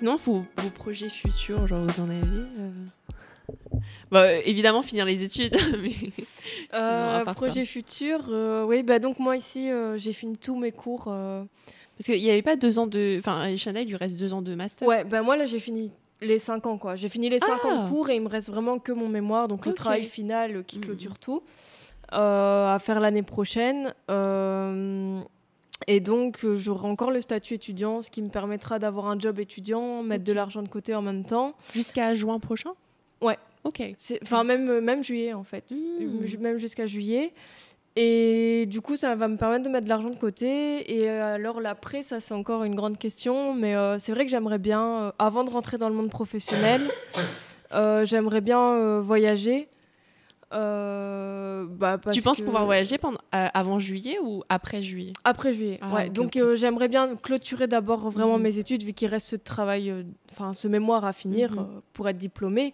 Sinon, vos, vos projets futurs, genre, vous en avez euh bah, évidemment, finir les études. mais sinon, à Euh, ça. projet futur, euh, oui, bah donc moi ici, euh, j'ai fini tous mes cours. euh, Parce qu'il n'y avait pas deux ans de. Enfin, Chanel, il lui reste deux ans de master. Ouais, ben moi là j'ai fini les 5 ans quoi. J'ai fini les 5 ans Ah. de cours et il me reste vraiment que mon mémoire, donc le travail final euh, qui Mhm. clôture tout, euh, à faire l'année prochaine. Euh, et donc euh, j'aurai encore le statut étudiant, ce qui me permettra d'avoir un job étudiant, mettre de l'argent de côté en même temps. Jusqu'à juin prochain? Ouais. Ok. Enfin même, euh, même juillet en fait, Mm. Ju- même jusqu'à juillet. Et du coup, ça va me permettre de mettre de l'argent de côté. Et euh, alors, l'après, ça, c'est encore une grande question. Mais euh, c'est vrai que j'aimerais bien, euh, avant de rentrer dans le monde professionnel, j'aimerais bien voyager. Euh, bah, parce tu penses que- pouvoir voyager pendant, euh, avant juillet ou après juillet? Après juillet, Ah, ouais. Donc, euh, j'aimerais bien clôturer d'abord vraiment Mhm. mes études, vu qu'il reste ce travail, enfin, ce mémoire à finir Mhm. pour être diplômée.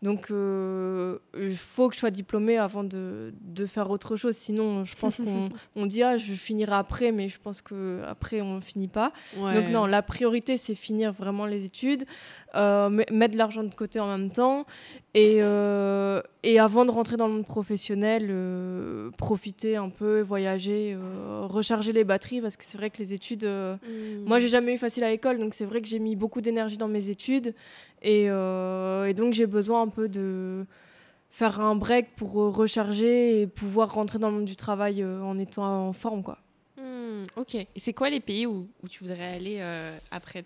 Donc, euh, il faut que je sois diplômée avant de, de faire autre chose. Sinon, je pense qu'on on dit, ah, je finirai après, mais je pense qu'après, on ne finit pas. Donc, non, la priorité, c'est finir vraiment les études, mettre de l'argent de côté en même temps. Et, euh, et avant de rentrer dans le monde professionnel, euh, profiter un peu, voyager, euh, recharger les batteries, parce que c'est vrai que les études. euh, Mm. moi, j'ai jamais eu facile à l'école, donc c'est vrai que j'ai mis beaucoup d'énergie dans mes études. Et, euh, et donc, j'ai besoin un peu de faire un break pour euh, recharger et pouvoir rentrer dans le monde du travail euh, en étant en forme, quoi. Hmm, ok. Et c'est quoi les pays où, où tu voudrais aller euh, après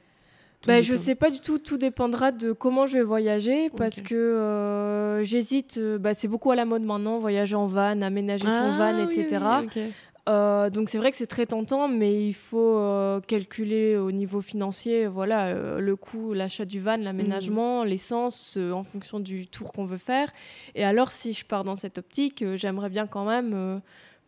Bah, je diplôme sais pas du tout, tout dépendra de comment je vais voyager parce que euh, j'hésite, euh, bah, c'est beaucoup à la mode maintenant, voyager en van, aménager son Ah, van, oui, etc. oui. Euh, donc c'est vrai que c'est très tentant, mais il faut euh, calculer au niveau financier, voilà, le coût, l'achat du van, l'aménagement, l'essence, euh, en fonction du tour qu'on veut faire. Et alors si je pars dans cette optique, j'aimerais bien quand même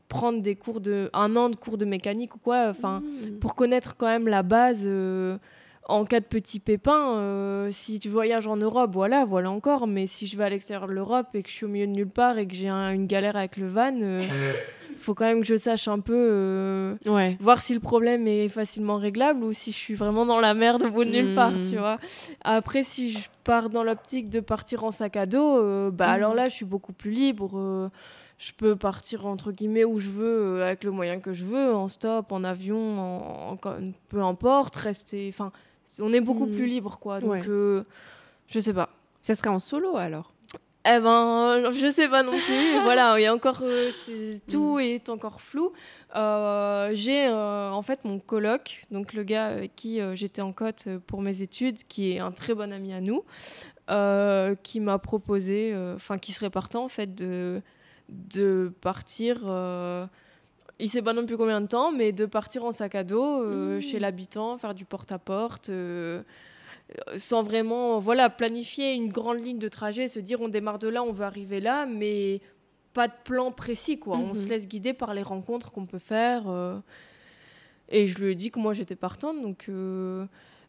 prendre des cours de un an de cours de mécanique ou quoi, enfin Hmm. pour connaître quand même la base. euh, en cas de petit pépin, euh, si tu voyages en Europe, voilà, voilà encore. Mais si je vais à l'extérieur de l'Europe et que je suis au milieu de nulle part et que j'ai un- une galère avec le van, il faut quand même que je sache un peu euh, Ouais. voir si le problème est facilement réglable ou si je suis vraiment dans la merde au bout de nulle Mm. part, tu vois. Après, si je pars dans l'optique de partir en sac à dos, euh, bah Mm. alors là, je suis beaucoup plus libre. euh, je peux partir entre guillemets où je veux, euh, avec le moyen que je veux, en stop, en avion, en, en- peu importe, rester. Enfin, on est beaucoup Mm. plus libre, quoi. Donc, Ouais. euh, je sais pas. Ça serait en solo alors? Eh ben, je sais pas non plus. voilà, il y a encore euh, tout est encore flou. Euh, j'ai euh, en fait mon coloc, donc le gars avec qui euh, j'étais en cote euh, pour mes études, qui est un très bon ami à nous, euh, qui m'a proposé, euh, enfin qui serait partant en fait de de partir. Il sait pas non plus combien de temps, mais de partir en sac à dos euh, Mm. chez l'habitant, faire du porte-à-porte. euh, sans vraiment voilà planifier une grande ligne de trajet, se dire on démarre de là, on veut arriver là, mais pas de plan précis quoi. On se laisse guider par les rencontres qu'on peut faire. euh, et je lui ai dit que moi j'étais partante, donc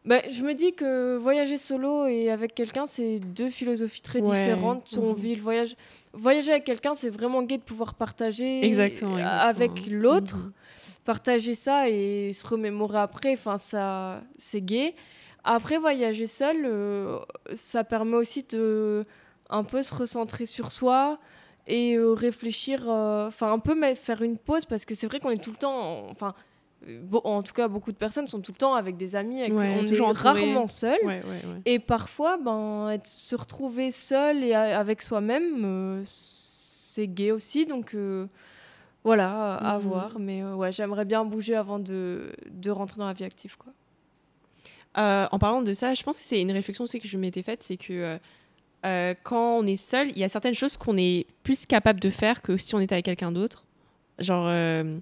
bah, je me dis que voyager solo et avec quelqu'un c'est deux philosophies très Ouais. différentes. On Mhm. vit le voyage. Voyager avec quelqu'un c'est vraiment gai de pouvoir partager Exactement, avec l'autre Mhm. partager ça et se remémorer après, enfin ça c'est gai. Après voyager seul, euh, ça permet aussi de un peu se recentrer sur soi et euh, réfléchir, euh, enfin un peu faire une pause parce que c'est vrai qu'on est tout le temps, en- enfin euh, en tout cas beaucoup de personnes sont tout le temps avec des amis, avec- Ouais, on est rarement seul. Ouais, ouais. Et parfois, ben, être, se retrouver seul et a- avec soi-même, euh, c'est gai aussi. Donc euh, voilà, à, Mhm. voir. Mais euh, ouais, j'aimerais bien bouger avant de, de rentrer dans la vie active. Quoi. Euh, en parlant de ça, je pense que c'est une réflexion aussi que je m'étais faite, c'est que euh, euh, quand on est seul, il y a certaines choses qu'on est plus capable de faire que si on était avec quelqu'un d'autre. Genre, euh,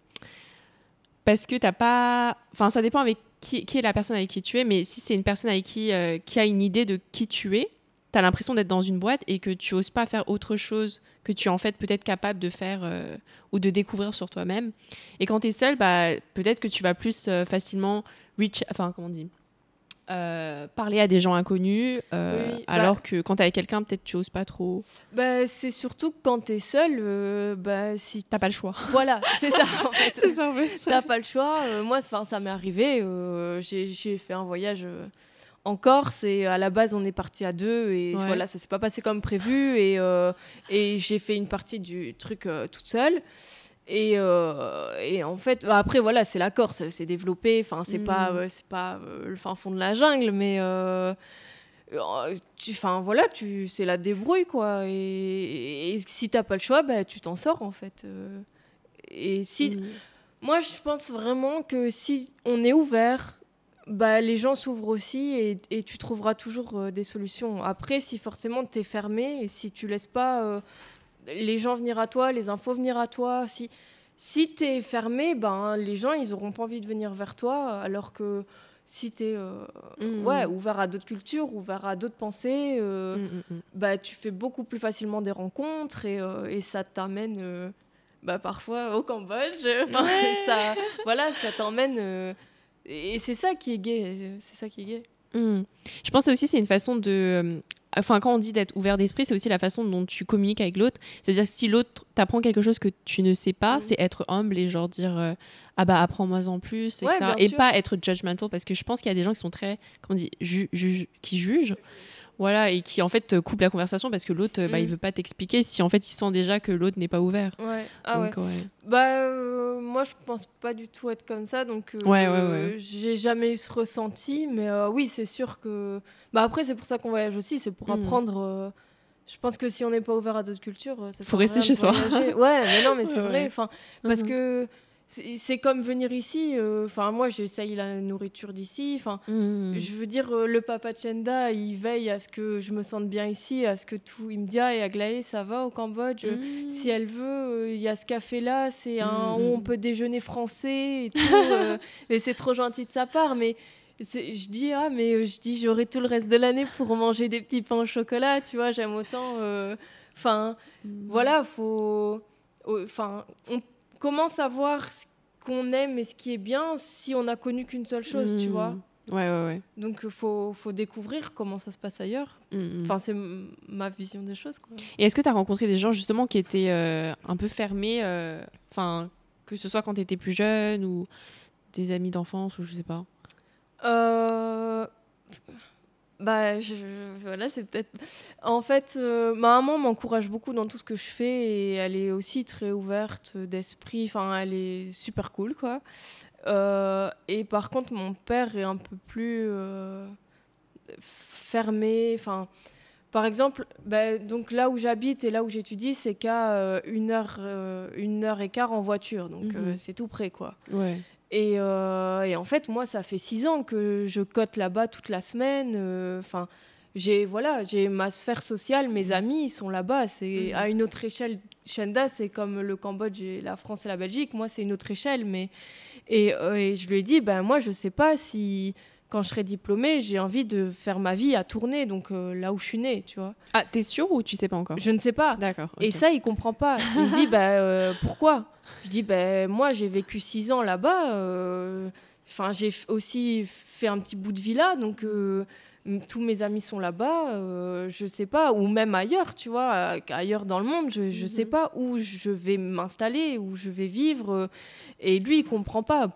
parce que t'as pas. Enfin, ça dépend avec qui, est la personne avec qui tu es, mais si c'est une personne avec qui, euh, qui a une idée de qui tu es, t'as l'impression d'être dans une boîte et que tu oses pas faire autre chose que tu es en fait peut-être capable de faire euh, ou de découvrir sur toi-même. Et quand tu es seul, bah, peut-être que tu vas plus euh, facilement reach. Enfin, comment on dit? Euh, parler à des gens inconnus, euh, Oui, bah- alors que quand t'es avec quelqu'un, peut-être tu oses pas trop. Bah, c'est surtout que quand t'es seul, euh, bah, si. T'as pas le choix. Voilà, c'est ça en fait. ça, en fait. T'as pas le choix. Euh, moi, ça m'est arrivé. j'ai fait un voyage en Corse et à la base on est parti à deux et Ouais. voilà ça s'est pas passé comme prévu et, et j'ai fait une partie du truc toute seule et, euh, et en fait bah, après voilà c'est la Corse c'est développé enfin c'est Mm. pas euh, c'est pas euh, le fin fond de la jungle mais euh, enfin voilà tu c'est la débrouille quoi et, et si t'as pas le choix bah, tu t'en sors en fait et si Mm. moi, je pense vraiment que si on est ouvert, bah, les gens s'ouvrent aussi et, et tu trouveras toujours des solutions. Après, si forcément tu es fermé et si tu laisses pas les gens venir à toi, les infos venir à toi, si, si tu es fermé, ben, les gens, ils auront pas envie de venir vers toi, alors que si tu es Mm. ouais, ouvert à d'autres cultures, ouvert à d'autres pensées, euh, Mm, mm, mm. bah, tu fais beaucoup plus facilement des rencontres et, euh, et ça t'amène euh, bah, parfois au Cambodge. Ça, voilà, ça t'emmène. euh, et c'est ça qui est gay. C'est ça qui est gay. Mm. Je pense aussi c'est une façon de. Enfin, quand on dit d'être ouvert d'esprit, c'est aussi la façon dont tu communiques avec l'autre. C'est-à-dire que si l'autre t'apprend quelque chose que tu ne sais pas, Mm. c'est être humble et genre dire euh, ah bah apprends-moi en plus, etc. Et sûr. pas être judgmental parce que je pense qu'il y a des gens qui sont très, comment on dit, ju- ju- qui jugent. Voilà, et qui en fait te coupent la conversation parce que l'autre, bah, Mm. il veut pas t'expliquer si en fait il sent déjà que l'autre n'est pas ouvert. Ouais. Ah ouais. Donc, ouais. Bah, euh, moi, je pense pas du tout être comme ça. Donc, euh, Ouais, ouais, ouais. j'ai jamais eu ce ressenti. Mais euh, oui, c'est sûr que. Bah, après, c'est pour ça qu'on voyage aussi. C'est pour Mm. apprendre. euh, Je pense que si on n'est pas ouvert à d'autres cultures, ça Faut rester chez soi. Ouais, mais non, mais c'est vrai. Enfin, parce Mhm. que c'est comme venir ici. euh, Enfin, moi, j'essaye la nourriture d'ici. Enfin, Mm. je veux dire, euh, le papa Chenda, il veille à ce que je me sente bien ici, à ce que tout. Il me dit, ah, et Aglaé, ça va au Cambodge? Mm. Si elle veut, euh, il y a ce café-là, c'est un Mm, où on peut déjeuner français et tout. euh, et c'est trop gentil de sa part. Mais je dis, ah, mais euh, je dis, j'aurai tout le reste de l'année pour manger des petits pains au chocolat, tu vois, j'aime autant. euh, Enfin, voilà, faut. Enfin, on commence à voir ce qu'on aime et ce qui est bien si on n'a connu qu'une seule chose, tu Mm. vois. Ouais, ouais, ouais. Donc, il faut, faut découvrir comment ça se passe ailleurs. Mm, mm. Enfin, c'est ma vision des choses, quoi. Et est-ce que tu as rencontré des gens justement qui étaient euh, un peu fermés, euh, enfin, que ce soit quand tu étais plus jeune ou des amis d'enfance ou je sais pas? Euh, Bah, je... voilà, c'est peut-être. En fait, euh, ma maman m'encourage beaucoup dans tout ce que je fais et elle est aussi très ouverte d'esprit. Enfin, elle est super cool, quoi. Euh, Et par contre, mon père est un peu plus euh, fermé. Enfin, par exemple, bah, donc là où j'habite et là où j'étudie, c'est qu'à une heure, une heure et quart en voiture. Donc, Mhm. c'est tout près, quoi. Ouais. Et, euh, et en fait, moi, ça fait six ans que je cote là-bas toute la semaine. euh, Enfin, j'ai voilà, j'ai ma sphère sociale, mes amis ils sont là-bas. C'est Mhm. à une autre échelle. Shenda, c'est comme le Cambodge, et la France et la Belgique. Moi, c'est une autre échelle. Mais et, euh, et je lui ai dit, ben moi, je sais pas si quand je serai diplômée, j'ai envie de faire ma vie à tourner, donc là où je suis née, tu vois. Ah, t'es sûr ou tu sais pas encore? Je ne sais pas. D'accord. Et ça, il comprend pas. Il me dit, bah, pourquoi? Je dis, bah, moi, j'ai vécu six ans là-bas. euh, Enfin, j'ai aussi fait un petit bout de vie là, donc euh, tous mes amis sont là-bas. euh, je sais pas, ou même ailleurs, tu vois, euh, ailleurs dans le monde, je, je sais Mhm. pas où je vais m'installer, où je vais vivre. et lui, il comprend pas.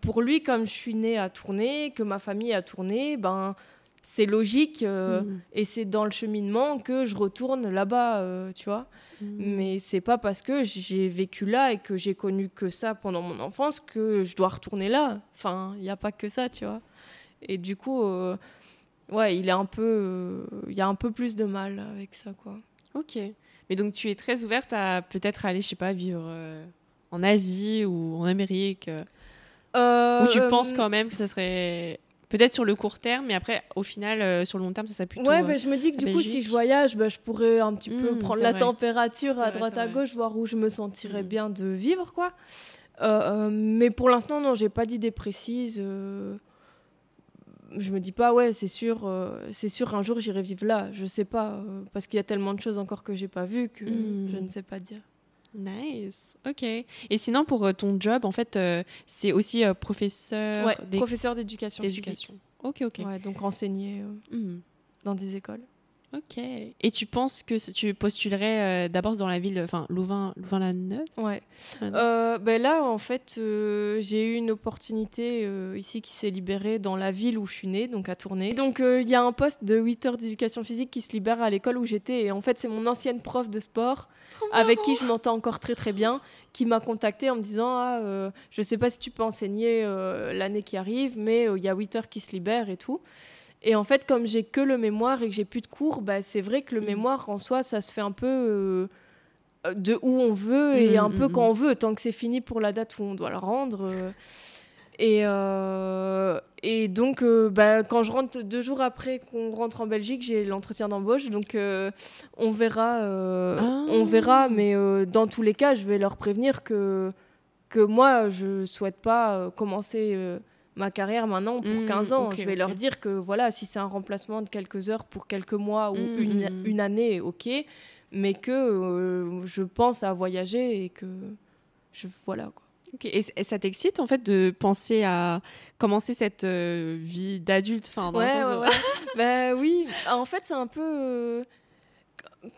Pour lui, comme je suis née à tourner, que ma famille a tourné, ben. C'est logique euh, Mhm. et c'est dans le cheminement que je retourne là-bas, euh, tu vois. Mhm. Mais c'est pas parce que j'ai vécu là et que j'ai connu que ça pendant mon enfance que je dois retourner là. Enfin, il n'y a pas que ça, tu vois. Et du coup, euh, ouais, il est un peu, il y a un peu plus de mal avec ça, quoi. Ok. Mais donc tu es très ouverte à peut-être aller, je sais pas, vivre en Asie ou en Amérique Ou tu penses quand même que ça serait peut-être sur le court terme, mais après, au final, euh, sur le long terme, ça serait plutôt. Ouais, bah, je me dis que du coup, si je voyage, bah, je pourrais un petit peu Mm, prendre la vrai. température à vrai, droite à gauche, voir où je me sentirais Mm. bien de vivre, quoi. Euh, mais pour l'instant, non, j'ai pas d'idée précise. euh, Je me dis pas, ouais, c'est sûr, c'est sûr, un jour j'irai vivre là. Je sais pas, parce qu'il y a tellement de choses encore que j'ai pas vues que Mm. je ne sais pas dire. Nice. Ok. Et sinon, pour euh, ton job, en fait, euh, c'est aussi euh, professeur Ouais, professeur d'éducation physique. d'éducation. Ok, ok. Ouais, donc enseigner euh, Mhm. dans des écoles. Ok. Et tu penses que tu postulerais euh, d'abord dans la ville, enfin Louvain, Louvain-la-Neuve? Ouais. Euh, ben là, en fait, euh, j'ai eu une opportunité ici qui s'est libérée dans la ville où je suis née, donc à Tournai. Donc il y a un poste de 8 heures d'éducation physique qui se libère à l'école où j'étais. Et en fait, c'est mon ancienne prof de sport, avec qui je m'entends encore très très bien, qui m'a contactée en me disant ah, Je sais pas si tu peux enseigner l'année qui arrive, mais il y a 8 heures qui se libèrent et tout. Et en fait, comme j'ai que le mémoire et que j'ai plus de cours, bah, c'est vrai que le Mm. mémoire en soi, ça se fait un peu euh, de où on veut et Mm, un peu mm, quand on veut, tant que c'est fini pour la date où on doit le rendre. euh. Et, euh, et donc, euh, bah, quand je rentre deux jours après qu'on rentre en Belgique, j'ai l'entretien d'embauche. Donc, euh, on verra. euh, Ah. On verra. Mais euh, dans tous les cas, je vais leur prévenir que, que moi, je souhaite pas euh, commencer euh, ma carrière maintenant pour Mm, 15 ans. je vais leur dire que voilà, si c'est un remplacement de quelques heures pour quelques mois ou Mm, une, mm, mm. une année, ok. Mais que euh, je pense à voyager et que je voilà quoi. Et, ça t'excite en fait de penser à commencer cette euh, vie d'adulte, enfin dans le Ouais, sens ouais, où- ouais. bah oui, en fait, c'est un peu.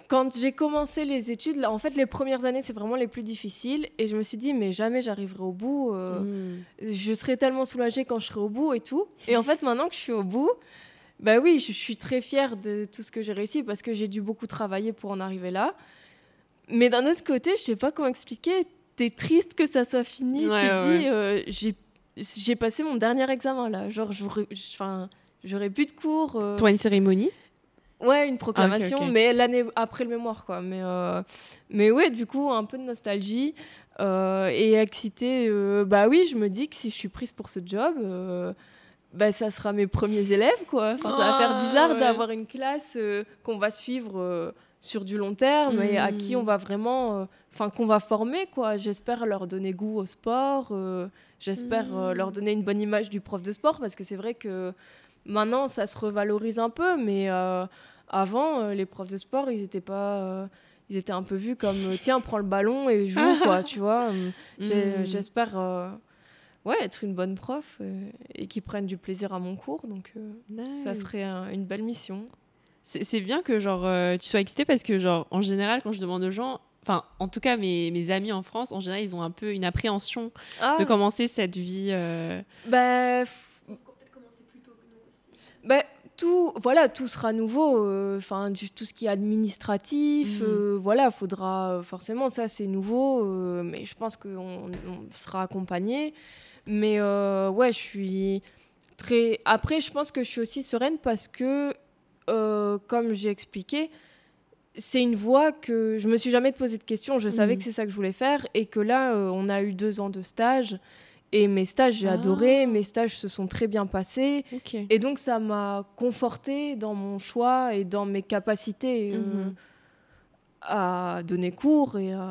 Quand j'ai commencé les études, là, en fait, les premières années, c'est vraiment les plus difficiles. Et je me suis dit, mais jamais j'arriverai au bout. euh, Mm. Je serai tellement soulagée quand je serai au bout et tout. Et en fait, maintenant que je suis au bout, bah oui, je, je suis très fière de tout ce que j'ai réussi parce que j'ai dû beaucoup travailler pour en arriver là. Mais d'un autre côté, je sais pas comment expliquer. T'es triste que ça soit fini. Ouais, tu te ouais. dis, euh, j'ai j'ai passé mon dernier examen là. Genre, j'aurais plus de cours. euh, Toi, une cérémonie? Ouais, une proclamation, ok. mais l'année après le mémoire, quoi. Mais, euh, mais ouais, du coup, un peu de nostalgie euh, et excitée. euh, bah oui, je me dis que si je suis prise pour ce job, euh, bah, ça sera mes premiers élèves, quoi. Enfin, ça va faire Ah, bizarre ouais. d'avoir une classe qu'on va suivre sur du long terme et à qui on va vraiment... Enfin, qu'on va former, quoi. J'espère leur donner goût au sport. J'espère leur donner une bonne image du prof de sport parce que c'est vrai que maintenant, ça se revalorise un peu, mais... euh, avant, euh, les profs de sport, ils étaient pas, euh, ils étaient un peu vus comme euh, tiens, prends le ballon et joue quoi, tu vois. Euh, j'ai- Mm. J'espère, euh, ouais, être une bonne prof euh, et qu'ils prennent du plaisir à mon cours, donc euh, ça serait un- une belle mission. C'est bien que genre tu sois excitée parce que genre en général quand je demande aux gens, enfin en tout cas mes, mes amis en France, en général ils ont un peu une appréhension Ah, de commencer cette vie. bah, bah, tout, voilà, tout sera nouveau. euh, Enfin, tout ce qui est administratif, Mhm. euh, voilà, faudra forcément ça c'est nouveau, euh, mais je pense qu'on on sera accompagné. Mais ouais, je suis très. Après, je pense que je suis aussi sereine parce que, comme j'ai expliqué, c'est une voie que je me suis jamais posé de questions. Je savais Mhm. que c'est ça que je voulais faire et que là, on a eu deux ans de stage. Et mes stages, j'ai Ah. adoré. Mes stages se sont très bien passés. Et donc, ça m'a conforté dans mon choix et dans mes capacités euh, Mhm. à donner cours et à,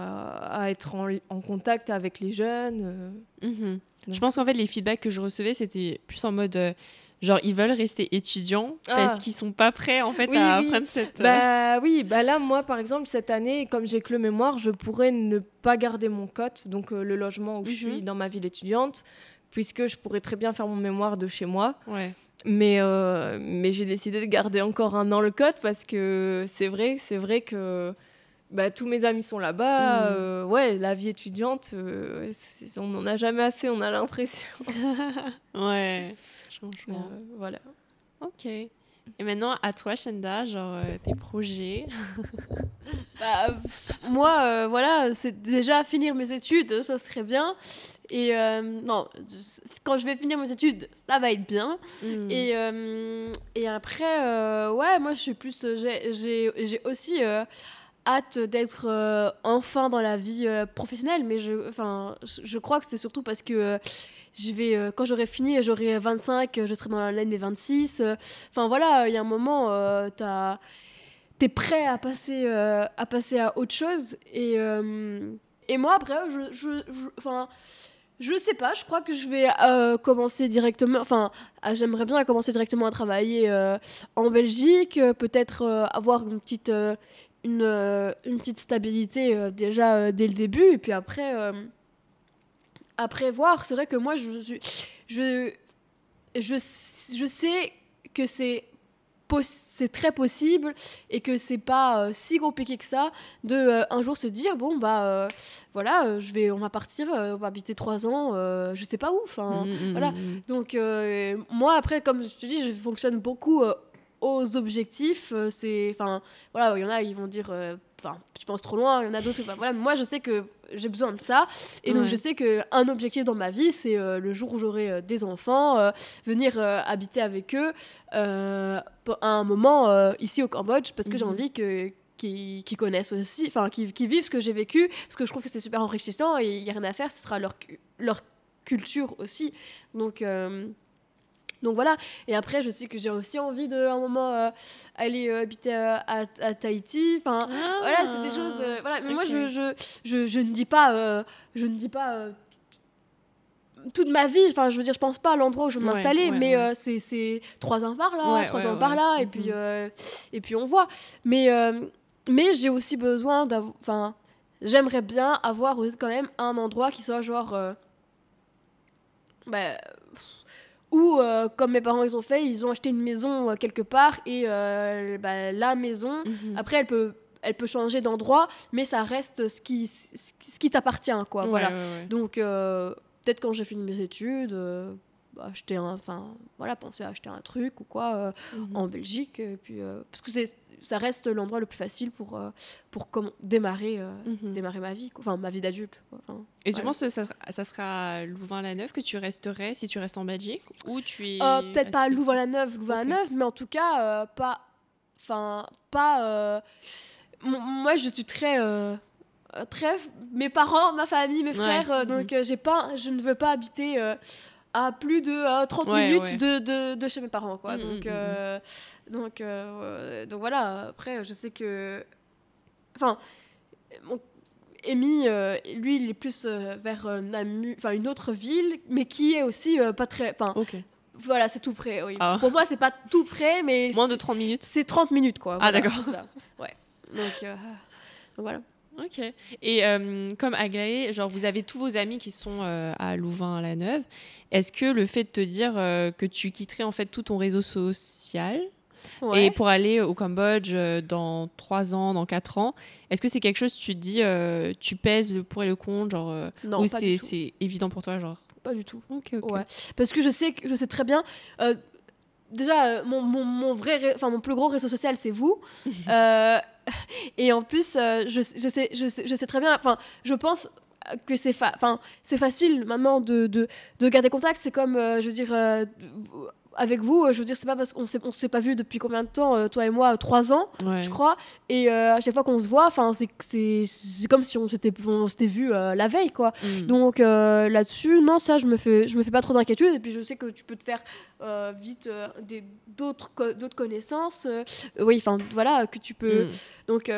à être en, en contact avec les jeunes. euh. Mhm. Je pense qu'en fait les feedbacks que je recevais c'était plus en mode euh, genre ils veulent rester étudiants parce Ah. qu'ils sont pas prêts en fait Oui, à oui. apprendre cette. euh, Bah oui, bah là, moi, par exemple, cette année, comme j'ai que le mémoire, je pourrais ne pas garder mon cote, donc euh, le logement où je suis Mhm. dans ma ville étudiante, puisque je pourrais très bien faire mon mémoire de chez moi. Ouais. Mais, euh, mais j'ai décidé de garder encore un an le cote parce que c'est vrai, c'est vrai que bah, tous mes amis sont là-bas. Mhm. euh, ouais, la vie étudiante, euh, on n'en a jamais assez, on a l'impression. Ouais. Euh, comprends. voilà. Ok. Et maintenant à toi Shenda, genre euh, tes projets. Bah, moi, euh, voilà, c'est déjà finir mes études, ça serait bien. Et euh, non, quand je vais finir mes études, ça va être bien. Mm. Et, euh, et après, euh, ouais, moi, je suis plus. j'ai- J'ai j'ai aussi euh, hâte d'être euh, enfin dans la vie euh, professionnelle, mais je, enfin, je, je crois que c'est surtout parce que. euh, je vais, euh, quand j'aurai fini, j'aurai 25, euh, je serai dans la laine des 26. euh, Enfin voilà, il y a un moment, t'as- t'es prêt à passer, à passer à autre chose. Et, et moi, après, je, je, je- sais pas, je crois que je vais commencer directement. Enfin, ah, j'aimerais bien commencer directement à travailler en Belgique, peut-être avoir une petite, une, une petite stabilité déjà dès le début. Et puis après, euh, après voir, c'est vrai que moi, je, je, je, je sais que c'est c'est très possible et que c'est pas euh, si compliqué que ça de euh, un jour se dire bon bah euh, voilà euh, je vais on va partir on va habiter trois ans je sais pas où enfin Mm, mm, voilà. mm, donc moi après comme je te dis je fonctionne beaucoup aux objectifs c'est enfin voilà il y en a ils vont dire enfin tu penses trop loin il y en a d'autres voilà moi je sais que j'ai besoin de ça et donc Ouais. je sais que un objectif dans ma vie c'est euh, le jour où j'aurai euh, des enfants euh, venir habiter avec eux à un moment ici au Cambodge parce que j'ai Mhm. envie que qu'ils qu'ils connaissent aussi, enfin qu'ils qu'ils vivent ce que j'ai vécu, parce que je trouve que c'est super enrichissant et il n'y a rien à faire, ce sera leur, leur culture aussi. Donc, euh, donc voilà. Et après, je sais que j'ai aussi envie de, à un moment, euh, aller euh, habiter euh, à, à Tahiti. Enfin, voilà, c'est des choses. voilà. Mais moi, je, je, je, je ne dis pas, je ne dis pas toute ma vie. Enfin, je veux dire, je pense pas à l'endroit où je vais m'installer, ouais, mais ouais. c'est trois ans par là, trois ans par là, et Mhm. puis et puis on voit. Mais mais j'ai aussi besoin d'avoir. Enfin, j'aimerais bien avoir quand même un endroit qui soit genre. bah, ou euh, comme mes parents ils ont fait, ils ont acheté une maison euh, quelque part et euh, bah, la maison, Mhm. après elle peut, elle peut changer d'endroit, mais ça reste ce qui, ce qui- t'appartient quoi. Ouais, voilà. ouais, ouais. Donc euh, peut-être quand j'ai fini mes études, euh, acheter un, enfin voilà, penser à acheter un truc ou quoi euh, Mhm. en Belgique et puis parce que c'est, ça reste l'endroit le plus facile pour euh, pour démarrer euh, Mhm. démarrer ma vie, quoi. enfin ma vie d'adulte. Enfin, Et penses que ça, ça sera à Louvain-la-Neuve que tu resterais si tu restes en Belgique ou tu es Euh, peut-être pas à Louvain-la-Neuve, Louvain-la-Neuve, mais en tout cas, pas. Enfin, pas. moi, je suis très. très. Mes parents, ma famille, mes Ouais. frères, euh, donc euh, j'ai pas, je ne veux pas habiter euh, à plus de euh, 30 Ouais, minutes ouais. De, de, de chez mes parents, quoi. Mhm, donc, mhm, euh, donc, euh, donc voilà, après, je sais que. Enfin. mon- Amy, euh, lui, il est plus euh, vers euh, enfin une autre ville, mais qui est aussi euh, pas très. Voilà, c'est tout près. Oui. Ah. Pour moi, c'est pas tout près, mais Moins de c'est- 30 minutes c'est 30 minutes, quoi. Ah, d'accord. Ouais. Donc, euh, donc voilà. Ok. Et euh, comme Aglaé, genre vous avez tous vos amis qui sont euh, à Louvain-la-Neuve. Est-ce que le fait de te dire euh, que tu quitterais en fait tout ton réseau social Ouais. et pour aller au Cambodge dans 3 ans, dans 4 ans, est-ce que c'est quelque chose tu te dis, tu pèses le pour et le contre, genre non, ou c'est évident pour toi, genre? Pas du tout. Ok, ok. Ouais. Parce que je sais, que, je sais très bien. euh, déjà, euh, mon, mon, mon vrai, enfin mon plus gros réseau social, c'est vous. Euh, et en plus, euh, je, je sais, je sais, je sais très bien. Enfin, je pense que c'est, fa- c'est facile maintenant de, de, de garder contact. C'est comme, euh, je veux dire. Avec vous, euh, je veux dire, c'est pas parce qu'on s'est, on s'est pas vu depuis combien de temps, euh, toi et moi, euh, trois ans, Ouais. je crois. Et euh, à chaque fois qu'on se voit, enfin, c'est, c'est, c'est comme si on s'était, on s'était vu la veille, quoi. Mm. Donc euh, là-dessus, non, ça, je me fais, je me fais pas trop d'inquiétude. Et puis je sais que tu peux te faire vite des, d'autres, co- d'autres connaissances. oui, enfin voilà, que tu peux. Mm. Donc,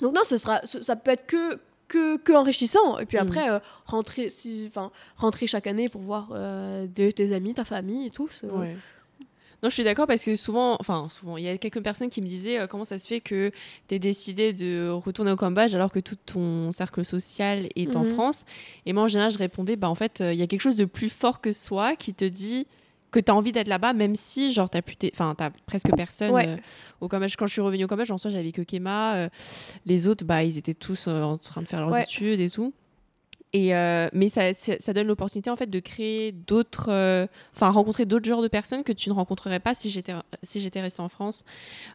donc non, ce sera, ça peut être que, que, que enrichissant. Et puis Mm. après, euh, rentrer, si, rentrer chaque année pour voir euh, tes amis, ta famille et tout. Ouais. Non, je suis d'accord parce que souvent, enfin souvent, il y a quelques personnes qui me disaient euh, comment ça se fait que tu décidé de retourner au Cambodge alors que tout ton cercle social est en Mhm. France? Et moi, en général, je répondais, bah en fait, il y a quelque chose de plus fort que soi qui te dit que tu as envie d'être là-bas, même si, genre, t'as plus tes- enfin, t'as presque personne Ouais. euh, au Cambodge. Quand je suis revenue au Cambodge, en soi, j'avais que Kema. euh, les autres, bah, ils étaient tous euh, en train de faire leurs Ouais. études et tout. Et euh, mais ça, donne l'opportunité en fait de créer d'autres, euh, enfin rencontrer d'autres genres de personnes que tu ne rencontrerais pas si j'étais si j'étais restée en France.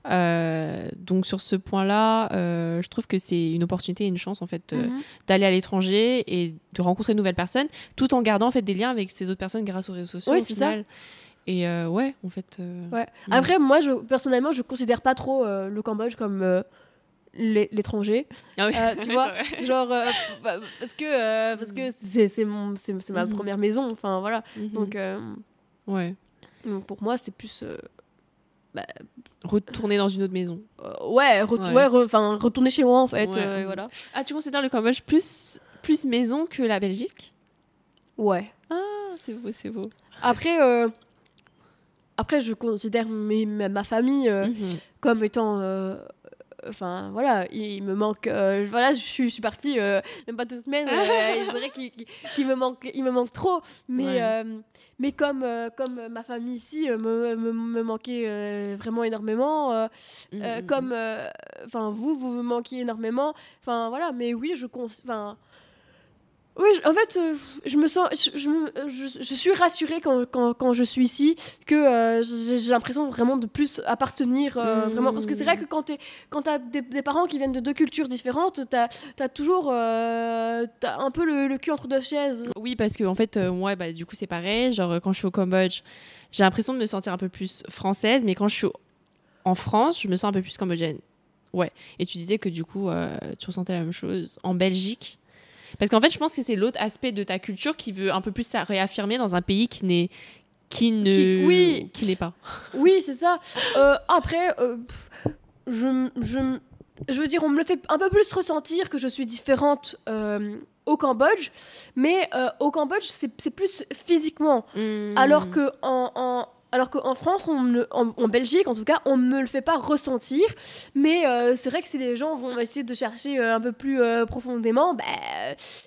Euh, donc sur ce point-là, je trouve que c'est une opportunité et une chance en fait Mhm. d'aller à l'étranger et de rencontrer de nouvelles personnes, tout en gardant en fait des liens avec ces autres personnes grâce aux réseaux sociaux. Oui, c'est ça. Et ouais, en fait. Ouais. Après, moi, je, personnellement, je considère pas trop le Cambodge comme l'étranger. Ah oui. Euh, tu vois, genre euh, bah, parce que euh, parce que c'est c'est mon c'est c'est ma Mhm. première maison enfin voilà Mhm. donc euh, ouais, donc pour moi c'est plus euh, retourner dans une autre maison. ouais re- Ouais. ouais, re- enfin retourner chez moi en fait Ouais. et voilà Ah, tu considères le Cambodge plus plus maison que la Belgique? Ouais Ah, c'est beau, c'est beau. après euh, après je considère mes, ma, famille Mhm. comme étant enfin voilà, il, me manque. euh, voilà, je suis, je suis partie euh, même pas deux semaines. euh, c'est vrai qu'il me manque, il me manque trop. Mais Ouais. euh, mais comme comme ma famille ici me, me, me manquait vraiment énormément. Mm, euh, mm, comme enfin vous vous me manquiez énormément enfin voilà mais oui je enfin oui en fait euh, je me sens je, je, me- je- je suis rassurée quand, quand, quand je suis ici que euh, j'ai l'impression vraiment de plus appartenir euh, Mm. vraiment parce que c'est vrai que quand tu quand as des, des parents qui viennent de deux cultures différentes t'as as toujours t'as un peu le, le cul entre deux chaises Oui, parce que en fait, moi, bah, du coup, c'est pareil. Genre, quand je suis au Cambodge, j'ai l'impression de me sentir un peu plus française, mais quand je suis en France, je me sens un peu plus cambodgienne. Ouais. Et tu disais que du coup, tu ressentais la même chose en Belgique. Parce qu'en fait, je pense que c'est l'autre aspect de ta culture qui veut un peu plus réaffirmer dans un pays qui n'est qui ne Qui- oui. qui n'est pas. Oui, c'est ça. Euh, après, euh, je, je, je veux dire, on me le fait un peu plus ressentir que je suis différente euh, au Cambodge, mais euh, au Cambodge, c'est plus physiquement. Hmm. Alors que en, en- alors qu'en France, on en, en Belgique en tout cas, on ne me le fait pas ressentir. Mais euh, c'est vrai que si les gens vont essayer de chercher euh, un peu plus euh, profondément, bah,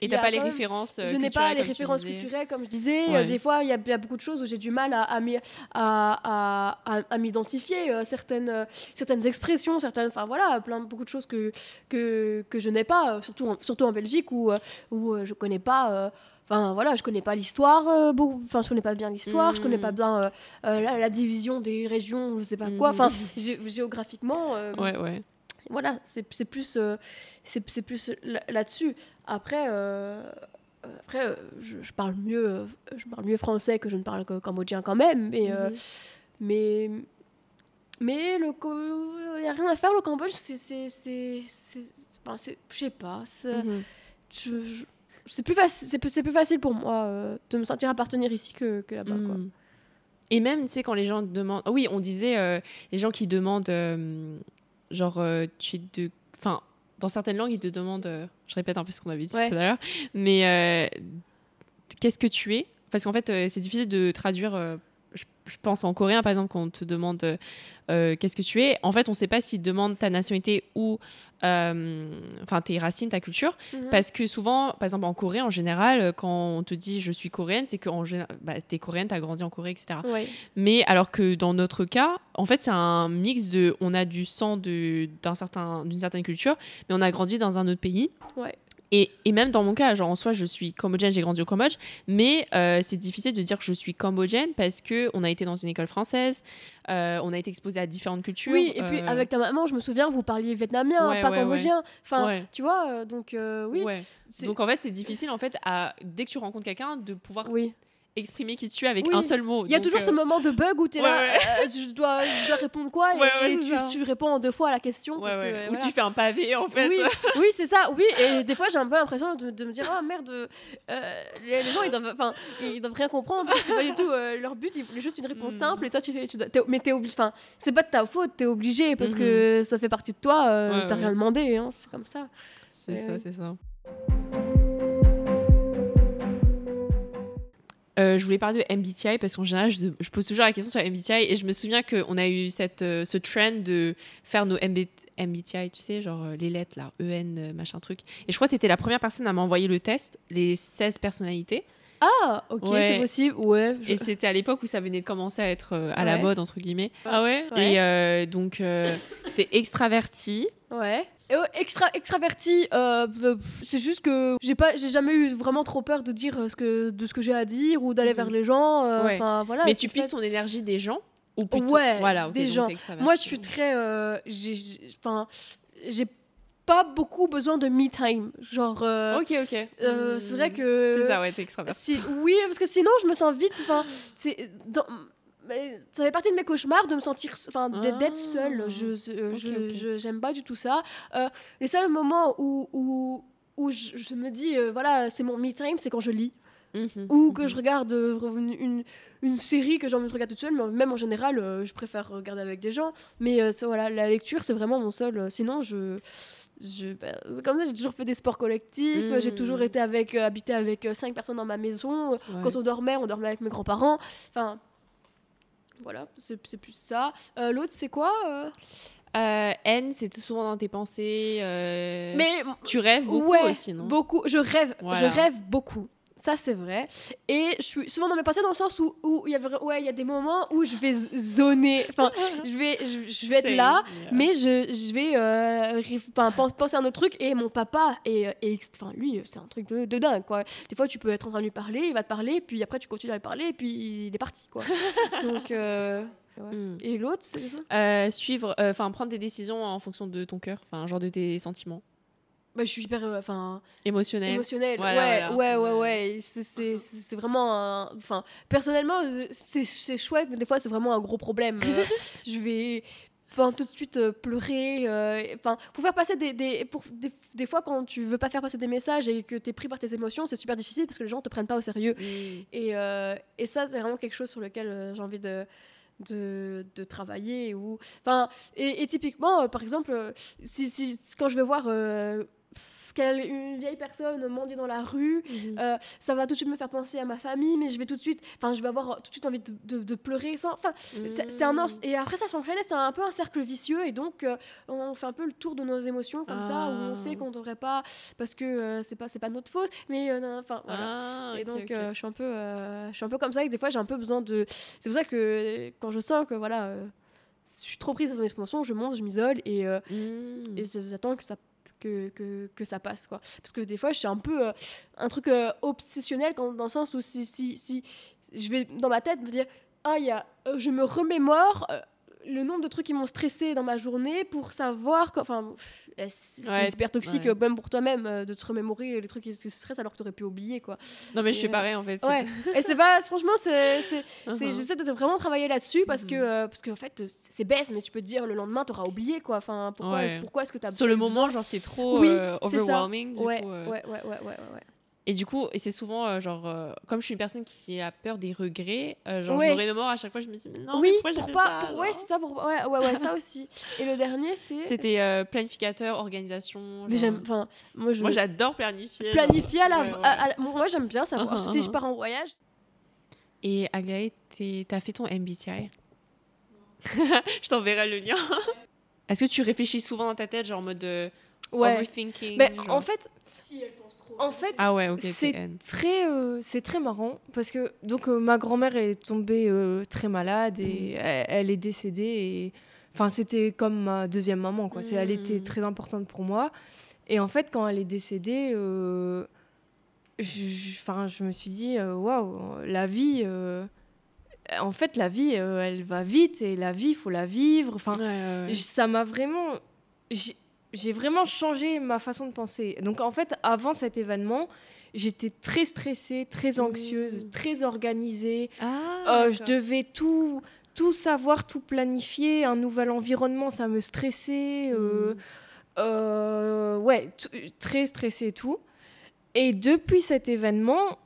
et t'as pas les références. je n'ai pas les références culturelles, comme je disais. Ouais. Des fois, il y, a- il y a beaucoup de choses où j'ai du mal à, à, m'y- à, à- à- à m'identifier. certaines, certaines expressions, certaines, enfin voilà, plein, beaucoup de choses que, que, que je n'ai pas, surtout, en, surtout en Belgique où, où je connais pas. euh, Enfin voilà, je connais pas l'histoire, euh, beaucoup- enfin je connais pas bien l'histoire, je connais pas Mm. bien euh, euh, la, la division des régions, je sais pas quoi. Enfin gé- géographiquement, euh, Ouais, ouais. voilà, c'est plus, euh, c'est plus là- là-dessus. Après, euh, euh, après euh, je, je parle mieux, euh, je parle mieux français que je ne parle que cambodgien quand même, mais, euh, Mhm. mais, mais le, il y a rien à faire. Le Cambodge, c'est, je sais pas, Mhm. je- je- c'est plus facile, c'est plus, c'est plus facile pour moi euh, de me sentir appartenir ici que, que là-bas, quoi. Mm. Et même, tu sais, quand les gens demandent. ah Oui, on disait euh, les gens qui demandent, euh, genre, tu es de. Enfin, dans certaines langues, ils te demandent. je répète un peu ce qu'on avait dit Ouais. tout à l'heure. Mais qu'est-ce que tu es? Parce qu'en fait, c'est difficile de traduire. Je, je pense en coréen, par exemple, quand on te demande euh, euh, qu'est-ce que tu es. En fait, on ne sait pas s'ils demandent ta nationalité ou. euh, Enfin, tes racines, ta culture. Mhm. Parce que souvent, par exemple en Corée, en général, quand on te dit je suis coréenne, c'est que bah, t'es coréenne, t'as grandi en Corée, etc. Ouais. Mais alors que dans notre cas, en fait, c'est un mix de, on a du sang de- d'un certain, d'une certaine culture, mais on a grandi dans un autre pays. Ouais. Et, et même dans mon cas, genre en soi, je suis cambodgienne, j'ai grandi au Cambodge, mais euh, c'est difficile de dire que je suis cambodgienne parce que on a été dans une école française, euh, on a été exposé à différentes cultures. Oui, et puis euh, avec ta maman, je me souviens, vous parliez vietnamien, Ouais, pas ouais, ouais. cambodgien. Enfin, tu vois, donc oui. Donc en fait, c'est difficile en fait à dès que tu rencontres quelqu'un de pouvoir oui. Exprimer qui tu es avec Oui. un seul mot. Il y a toujours euh, ce moment de bug où tu es ouais, là, ouais. euh, je, dois, je dois répondre quoi Ouais, et, tu, réponds en deux fois à la question. ouais, parce que, ouais. Ou voilà. tu fais un pavé en fait. Oui, oui c'est ça, oui. Et des fois, j'ai un peu l'impression de, de me dire, oh merde, euh, les, les gens, ils doivent, ils doivent rien comprendre. C'est pas du tout euh, leur but, ils voulaient juste une réponse Mm. simple. Et toi, tu fais, tu dois, mais t'es obligé, enfin, c'est pas de ta faute, t'es obligé parce que ça fait partie de toi, euh, t'as rien demandé, hein, c'est comme ça. C'est ça, c'est ça. Euh, je voulais parler de MBTI parce qu'en général, je, je pose toujours la question sur MBTI et je me souviens qu'on a eu cette, euh, ce trend de faire nos MB MBTI, tu sais, genre euh, les lettres là, EN, machin truc. Et je crois que tu étais la première personne à m'envoyer le test, les 16 personnalités. Ah, ok, Ouais. c'est possible, ouais. je- Et c'était à l'époque où ça venait de commencer à être à la mode, entre guillemets. Ah ouais Ouais. Et donc, euh, t'es extraverti. Ouais. Et, euh, extra, extraverti, euh, euh, c'est juste que j'ai pas, j'ai jamais eu vraiment trop peur de dire ce que, de ce que j'ai à dire ou d'aller Mhm. vers les gens. euh, Ouais. Voilà. mais tu fait- puisses ton énergie des gens ou plutôt... Ouais, voilà, des gens. Moi, je suis très, enfin, j'ai pas beaucoup besoin de me time. Genre, euh, Ok, ok. euh, Hmm. c'est vrai que. C'est ça, ouais, t'es extraverti. Si, oui, parce que sinon, je me sens vite. Enfin, ça fait partie de mes cauchemars de me sentir, enfin, d'être Ah. seule. Je, j'aime pas du tout ça. Euh, les seuls moments où, où, où je, je me dis, euh, voilà, c'est mon me time, c'est quand je lis Mhm, ou que mhm. je regarde euh, une, une, une série que j'ai envie de regarder toute seule. Mais même en général, euh, je préfère regarder avec des gens. Mais euh, voilà, la lecture, c'est vraiment mon seul. euh, sinon, je je, bah, comme ça, j'ai toujours fait des sports collectifs, j'ai toujours été avec, habité avec cinq personnes dans ma maison. Ouais. Quand on dormait, on dormait avec mes grands-parents. Enfin, voilà, c'est c'est plus ça. Euh, L'autre, c'est quoi euh? Euh, N, c'est tout souvent dans tes pensées. euh, Mais tu rêves beaucoup ouais, aussi, non? beaucoup. Je rêve, Voilà. je rêve beaucoup. Ça, c'est vrai. Et je suis souvent dans mes pensées dans le sens où où il y a vra- ouais, il y a des moments où je vais zoner. Enfin, je vais, je, je vais être là, yeah. mais je, je vais euh, penser à un autre truc. Et mon papa, et, et enfin, lui, c'est un truc de, de dingue, quoi. Des fois, tu peux être en train de lui parler, il va te parler, puis après, tu continues à lui parler, et puis il est parti, quoi. Donc, euh, ouais. Mm. Et l'autre, c'est ça? Euh, suivre, euh, enfin prendre des décisions en fonction de ton cœur, enfin genre de tes sentiments bah, Je suis hyper. euh, Enfin. émotionnels. émotionnel. Voilà, ouais, voilà. ouais, ouais, ouais, C'est- vraiment. Enfin, personnellement, c'est chouette, mais des fois, c'est vraiment un gros problème. Euh, je vais. Enfin, tout de suite euh, pleurer. Enfin, pour faire passer des, des, pour, des. des fois, quand tu veux pas faire passer des messages et que tu es pris par tes émotions, c'est super difficile parce que les gens te prennent pas au sérieux. Et, et ça, c'est vraiment quelque chose sur lequel j'ai envie de, de, de travailler. Ou... Enfin, et, et typiquement, euh, par exemple, si, si, quand je vais voir euh, quelle- une vieille personne mendier dans la rue, Mhm. euh, ça va tout de suite me faire penser à ma famille, mais je vais tout de suite, enfin, je vais avoir tout de suite envie de, de- de pleurer. Sans, enfin, c'est c'est un ors- et après ça s'enchaîne, et c'est un peu un cercle vicieux, et donc euh, on fait un peu le tour de nos émotions comme ça, où on Ah. sait qu'on devrait pas, parce que euh, c'est pas c'est pas notre faute, mais euh, enfin voilà. Ah, Et donc, je suis un peu, je suis un peu comme ça. Et des fois, j'ai un peu besoin de. C'est pour ça que quand je sens que voilà, je suis trop prise dans mes émotions, je monte, je m'isole et, euh, Mm. et j'attends que ça que, que, que ça passe quoi. Parce que des fois, je suis un peu euh, un truc euh, obsessionnel quand, dans le sens où si si si je vais dans ma tête me dire ah y a, euh, je me remémore. Le nombre de trucs qui m'ont stressé dans ma journée pour savoir enfin c'est Ouais, hyper toxique ouais. euh, même pour toi-même euh, de te remémorer les trucs qui te stressent alors que tu aurais pu oublier quoi Non mais je et, fais euh, pareil en fait. Ouais, et c'est pas, franchement, c'est, c'est, c'est- Uh-huh. j'essaie de vraiment travailler là-dessus parce que, Mhm. euh, parce qu'en fait, c'est bête, mais tu peux te dire le lendemain, t'auras oublié quoi. Enfin, pourquoi, Ouais. est-ce, pourquoi est-ce que t'as Sur le moment, genre c'est trop Oui, overwhelming. Du coup, ouais, ouais, ouais, ouais, ouais. Et du coup, et c'est souvent euh, genre, euh, comme je suis une personne qui a peur des regrets, euh, genre Ouais. je me remémore à chaque fois, je me dis mais non, oui, mais pourquoi j'ai fait pas, ça, pour- ouais, c'est ça, pour, ouais, ouais, ouais, ça aussi. Et le dernier, c'est. C'était planificateur, organisation. Mais j'aime, enfin, moi je. Moi j'adore planifier. planifier à la. Ouais, à- à moi j'aime bien savoir. Uh-huh, si je pars en voyage, Et Aglaé, t'as fait ton MBTI Je t'enverrai le lien. Est-ce que tu réfléchis souvent dans ta tête, genre en mode Ouais. overthinking Mais genre en fait, si elle pense trop. en fait, Ah ouais, ok, c'est très, euh, c'est très marrant parce que donc euh, ma grand-mère est tombée euh, très malade et Mhm. elle, elle est décédée et enfin c'était comme ma deuxième maman quoi. C'est, elle était Mhm. très importante pour moi et en fait quand elle est décédée, euh, je, je- enfin je me suis dit waouh la vie. euh, en fait, la vie, euh, elle va vite et la vie, faut la vivre. Enfin, Ouais, ouais, ouais. J- ça m'a vraiment j'ai vraiment changé ma façon de penser donc en fait avant cet événement j'étais très stressée très anxieuse Mm. très organisée Ah, Euh, je devais tout tout savoir tout planifier un nouvel environnement ça me stressait euh, Mm. euh, ouais très stressée et tout et depuis cet événement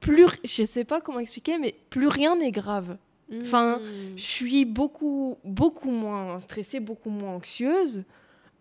plus je sais pas comment expliquer mais plus rien n'est grave enfin, Mm. je suis beaucoup, beaucoup moins stressée, beaucoup moins anxieuse.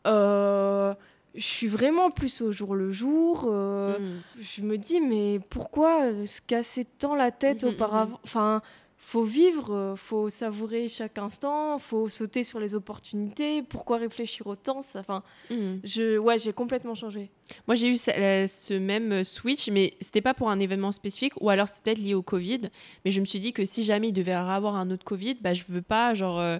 Euh, je suis vraiment plus au jour le jour. euh, Mm. Je me dis, mais pourquoi se casser tant la tête Mhm, mhm. auparavant? Enfin, faut vivre, euh, faut savourer chaque instant, faut sauter sur les opportunités. Pourquoi réfléchir autant Ça, Enfin, Mm. je, ouais, j'ai complètement changé. Moi, j'ai eu ce, ce même switch, mais c'était pas pour un événement spécifique, ou alors c'était peut-être lié au Covid. Mais je me suis dit que si jamais il devait y avoir un autre Covid, bah, je veux pas genre euh,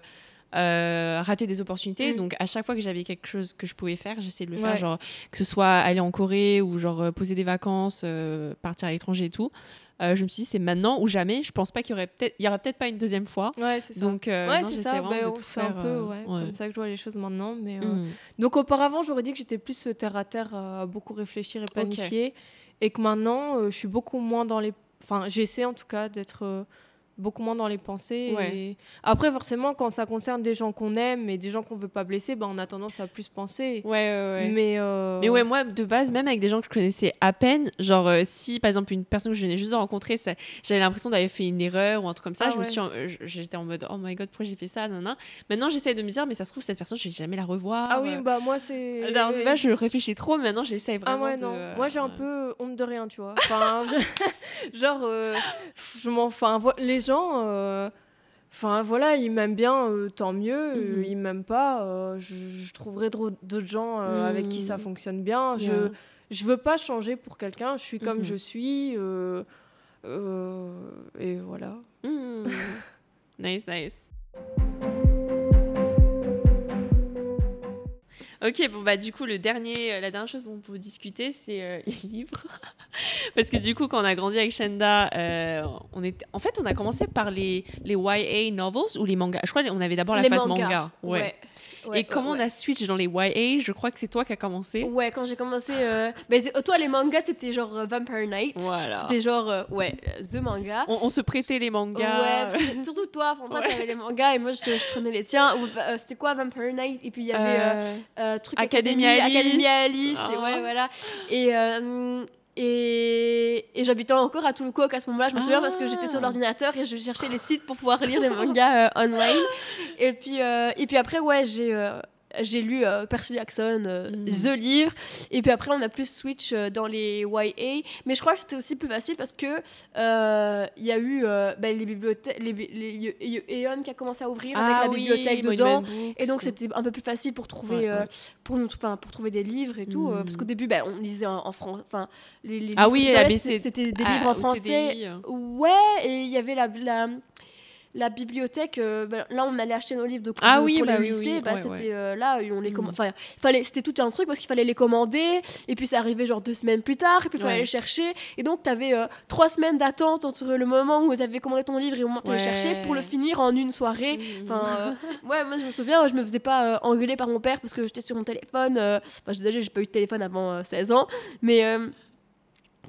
euh, rater des opportunités. Mm. Donc à chaque fois que j'avais quelque chose que je pouvais faire, j'essayais de le Ouais. faire, genre que ce soit aller en Corée ou genre euh, poser des vacances, euh, partir à l'étranger et tout. Euh, je me suis dit c'est maintenant ou jamais. Je pense pas qu'il y aurait peut-être, il y aura peut-être pas une deuxième fois. Ouais, c'est ça. Donc euh, ouais, c'est ça. bah, de tout c'est un peu ouais, ouais. comme ça que je vois les choses maintenant. Mais euh, Mm. Donc auparavant, j'aurais dit que j'étais plus terre à terre à beaucoup réfléchir et planifier, et que maintenant, je suis beaucoup moins dans les. Enfin, j'essaie en tout cas d'être beaucoup moins dans les pensées. Ouais. et- Après, forcément, quand ça concerne des gens qu'on aime et des gens qu'on veut pas blesser, ben, on a tendance à plus penser. Ouais, ouais, ouais. Mais, euh, Mais ouais, moi, de base, même avec des gens que je connaissais à peine, genre, euh, si par exemple une personne que je venais juste de rencontrer, ça- j'avais l'impression d'avoir fait une erreur ou un truc comme ça, Ah je me suis, en- euh, j'étais en mode, oh my god, pourquoi j'ai fait ça, nan, nan. Maintenant, j'essaie de me dire, mais ça se trouve, cette personne, je vais jamais la revoir. Ah oui, Euh, bah moi, c'est. alors, de base, je réfléchis trop, mais maintenant, j'essaie Ah vraiment ouais, de. non. euh, Moi, j'ai un peu honte de rien, tu vois. Enfin, je- genre, euh, je m'en. Enfin, les gens. euh, Enfin voilà, il m'aime bien, euh, tant mieux. euh, Mhm. il m'aime pas, je, je trouverai d'autres gens avec qui ça Mhm. fonctionne bien. Yeah. Je je veux pas changer pour quelqu'un. Je suis comme Mhm. je suis. et voilà. Mm. nice, nice. Ok, bon bah du coup le dernier, euh, la dernière chose dont on peut discuter c'est euh, les livres, parce que du coup quand on a grandi avec Shenda, euh, on était, en fait on a commencé par les les YA novels ou les mangas. Je crois qu'on avait d'abord la Les phase mangas. manga. Ouais. Ouais, Et comment ouais. on a switch dans les YA Je crois que c'est toi qui as commencé. Ouais, quand j'ai commencé. euh, mais t- toi, les mangas, c'était genre euh, Vampire Night. Voilà. C'était genre, euh, ouais, euh, The Manga. On, on se prêtait les mangas. Ouais, parce que surtout toi, enfin, toi, t'avais les mangas et moi, je, je prenais les tiens. C'était quoi Vampire Night? Et puis il y avait truc Académie, Alice. Académie Alice. Et Ah. ouais, voilà. Et. Et, et j'habitais encore à Touloucoque à ce moment-là, je me souviens parce que j'étais sur Ah. l'ordinateur et je cherchais les sites pour pouvoir lire les mangas euh, online. Et puis, euh, et puis après, ouais, j'ai euh, j'ai lu euh, Percy Jackson, euh, Mm. The Livre. Et puis après, on a plus switch euh, dans les YA. Mais je crois que c'était aussi plus facile parce que euh, il y a eu ben, les bibliothèques, les, Aeon qui a commencé à ouvrir avec la Ah oui, bibliothèque dedans. Books. Et donc c'était un peu plus facile pour trouver, Ouais, ouais. pour nous, pour trouver des livres et tout, euh, parce Mm. qu'au début, ben, on lisait en, en français, enfin les, les Ah oui, BC c'était des Ah, livres en au français. Euh. Ouais, et il y avait la, la, la bibliothèque. euh, ben, là, on allait acheter nos livres de, Ah de- oui, pour bah les oui, lycées. oui, bah, ouais, c'était ouais. euh, là, on les comm- Mm. enfin, fallait, c'était tout un truc parce qu'il fallait les commander. Et puis ça arrivait genre deux semaines plus tard. Et puis il fallait Ouais. les chercher. Et donc, tu avais trois semaines d'attente entre le moment où tu avais commandé ton livre et le moment où tu le cherchais pour le Ouais. finir en une soirée. Mm. Enfin, euh, ouais, moi je me souviens, je me faisais pas euh, engueuler par mon père parce que j'étais sur mon téléphone. euh, Enfin, déjà j'ai pas eu de téléphone avant euh, 16 ans, mais euh,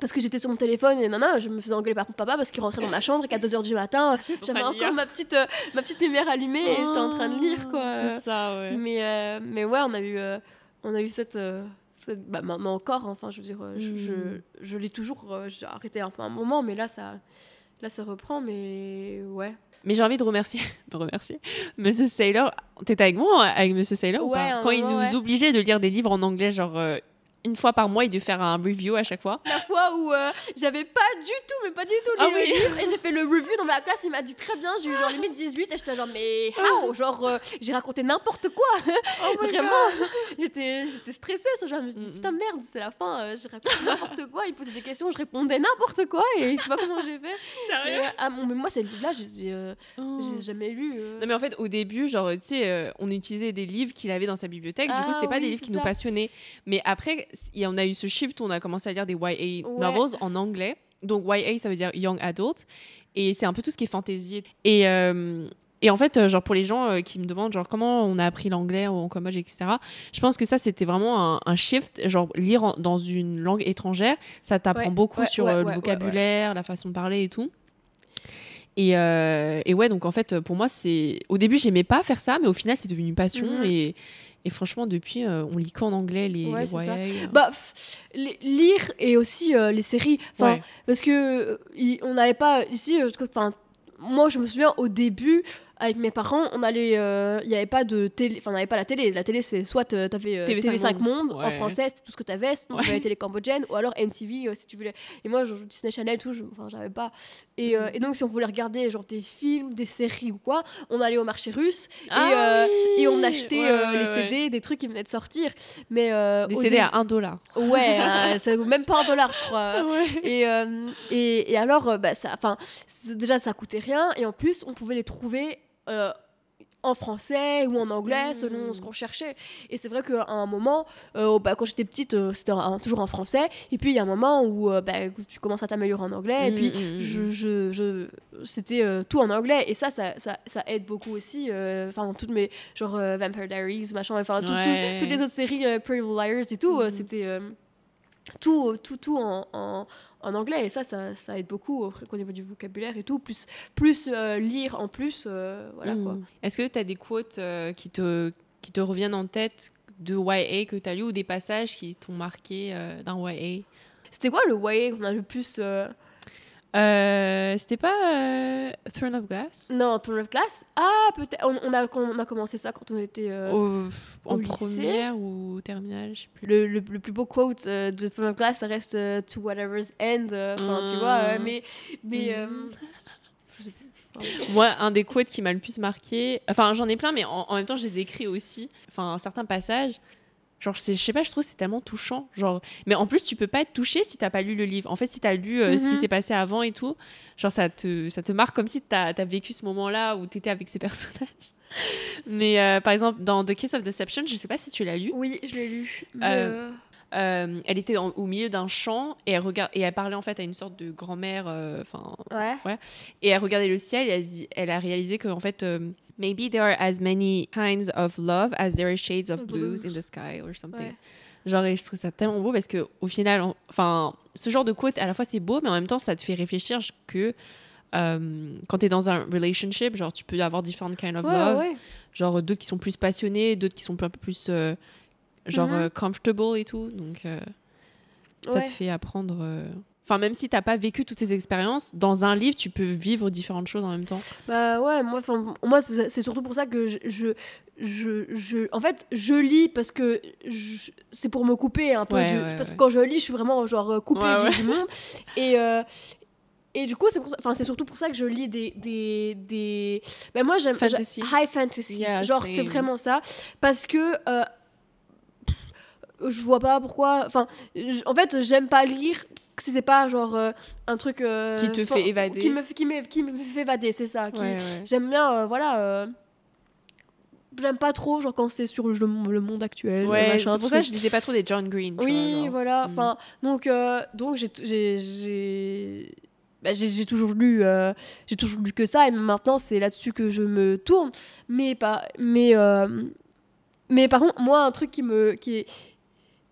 parce que j'étais sur mon téléphone et non, je me faisais engueuler par mon papa parce qu'il rentrait dans ma chambre et qu'à 2h du matin, j'avais encore ma petite, euh, ma petite lumière allumée et j'étais en train de lire quoi. C'est ça, ouais. Mais, euh, mais ouais, on a eu, euh, on a eu cette. cette- bah, maintenant encore, enfin, je veux dire, euh, je, Mm. je, je lis toujours. j'ai arrêté un peu un moment, mais là, ça, là, ça reprend. Mais ouais. Mais j'ai envie de remercier, de remercier Monsieur Saylor. T'étais avec moi, avec Monsieur Saylor ou pas? Quand il nous moment, ouais. obligeait de lire des livres en anglais, genre une fois par mois, il devait faire un review à chaque fois. La fois où euh, j'avais pas du tout, mais pas du tout lu Ah le oui. livre, et j'ai fait le review dans la classe, il m'a dit très bien, j'ai eu genre limite 18, et j'étais genre, mais how? Genre, euh, j'ai raconté n'importe quoi Vraiment, j'étais stressée, ce genre, je me suis dit, putain, merde, c'est la fin, euh, j'ai raconté n'importe quoi, il posait des questions, je répondais n'importe quoi, et je sais pas comment j'ai fait. Mais, ouais, ah, mais moi, ce livre-là, je Oh. j'ai jamais lu. Non mais en fait au début genre tu sais on utilisait des livres qu'il avait dans sa bibliothèque du coup Ah c'était pas des livres qui nous passionnaient mais après y en a eu ce shift où on a commencé à lire des YA Ouais. novels en anglais donc YA ça veut dire young adult et c'est un peu tout ce qui est fantasy et euh, et en fait, euh, genre pour les gens euh, qui me demandent genre comment on a appris l'anglais en Cambodge, etc. Je pense que ça c'était vraiment un, un shift, genre lire en- dans une langue étrangère, ça t'apprend Ouais, beaucoup ouais, sur le vocabulaire, la façon de parler et tout. Et, euh, et ouais, donc en fait, pour moi, c'est. Au début, j'aimais pas faire ça, mais au final, c'est devenu une passion. Mhm. Et, et franchement, depuis, euh, on lit qu'en anglais les, Ouais, les. Bah, lire et aussi euh, les séries. Enfin, Ouais. parce que euh, on n'avait pas ici. euh, Enfin, moi, je me souviens au début. Avec mes parents, on allait, euh, il n'y avait pas de télé, enfin on n'avait pas la télé. La télé c'est soit t'avais euh, TV5 TV5 Monde, en français, c'était tout ce que sinon t'avais Ouais. la télé cambodgienne ou alors MTV euh, si tu voulais. Et moi, genre, Disney Channel, tout, enfin j'avais pas. Et, euh, et donc si on voulait regarder genre des films, des séries ou quoi, on allait au marché russe Ah et, oui et on achetait Ouais, les. CD, des trucs qui venaient de sortir. Mais Des CD dé- à 1 dollar. Ouais, ça vaut même pas un dollar, je crois. Et, et, et alors, bah, ça, déjà, ça coûtait rien. Et en plus, on pouvait les trouver euh, en français ou en anglais, Mm. selon ce qu'on cherchait. Et c'est vrai qu'à un moment, euh, bah, quand j'étais petite, euh, c'était toujours en français. Et puis, il y a un moment où euh, bah, tu commences à t'améliorer en anglais. Et puis, Mm, mm, je, je, je- c'était tout en anglais. Et ça, ça, ça, ça aide beaucoup aussi. Enfin, toutes mes, genre Vampire Diaries, machin, enfin, tout- tout- Ouais. toutes les autres séries, Pretty Liars et tout, c'était tout, tout, tout en, en, en anglais. Et ça, ça, ça aide beaucoup au niveau du vocabulaire et tout. Plus, plus euh, lire en plus, euh, voilà quoi. Mm. Est-ce que tu as des quotes euh, qui, te, qui te reviennent en tête de YA que tu as lu ou des passages qui t'ont marqué d'un YA C'était quoi le YA qu'on a le plus euh, C'était pas euh, Throne of Glass? Non, Throne of Glass Ah, peut-être. On, on a, on a commencé ça quand on était. euh, Au- En au lycée première ou terminale, je sais plus. le, le, le plus beau quote euh, de Throne of Glass, ça reste euh, To whatever's end. euh, Enfin, tu vois. euh, mais. mais je sais plus. Moi, un des quotes qui m'a le plus marqué, enfin j'en ai plein, mais en, en même temps je les écris aussi. Enfin, certains passages, genre je sais pas, je trouve que c'est tellement touchant. Genre, mais en plus tu peux pas être touché si t'as pas lu le livre. En fait, si t'as lu euh, ce qui Mhm. s'est passé avant et tout, genre ça te, ça te marque comme si t'as as vécu ce moment-là où t'étais avec ces personnages. Mais euh, par exemple, dans The Kiss of Deception, je sais pas si tu l'as lu. Oui, je l'ai lu. mais, Euh, euh, elle était en- au milieu d'un champ et elle, regard- et elle parlait en fait à une sorte de grand-mère. euh, Ouais. et elle regardait le ciel et elle, a réalisé que en fait, euh, maybe there are as many kinds of love as there are shades of blues, Blues. in the sky or something. Ouais. Genre, et je trouve ça tellement beau parce que au final, en- enfin, ce genre de quote, à la fois c'est beau, mais en même temps, ça te fait réfléchir que euh, quand tu es dans un relationship, genre, tu peux avoir different kind of Ouais, love. ouais. Genre, d'autres qui sont plus passionnés, d'autres qui sont un peu plus, euh, genre, Mhm. euh, comfortable et tout. Donc, euh, ça Ouais. te fait apprendre. euh, Enfin, même si t'as pas vécu toutes ces expériences, dans un livre, tu peux vivre différentes choses en même temps. Bah ouais, moi, moi c'est surtout pour ça que je, je, je, je- en fait, je lis parce que c'est pour me couper un peu Ouais, du- ouais, parce ouais. que quand je lis, je suis vraiment genre coupée du, monde et euh, et du coup, c'est enfin, surtout pour ça que je lis des des des bah, moi j'aime Fantasy. high fantasy. Yeah, genre c'est vraiment ça parce que euh, je vois pas pourquoi enfin en fait, j'aime pas lire si c'est pas genre euh, un truc euh, Qui te fait évader. qui me fait qui me, qui me fait évader, c'est ça, qui, Ouais, ouais. J'aime bien, euh, voilà. J'aime pas trop, genre quand c'est sur le, le monde actuel. Ouais, c'est pour ça que je disais pas trop des John Green. Oui, vois, voilà. Mm. Donc, donc j'ai, bah, j'ai, toujours lu, j'ai toujours lu que ça, et maintenant c'est là-dessus que je me tourne. Mais pas, mais, mais par contre, moi, un truc qui me, qui est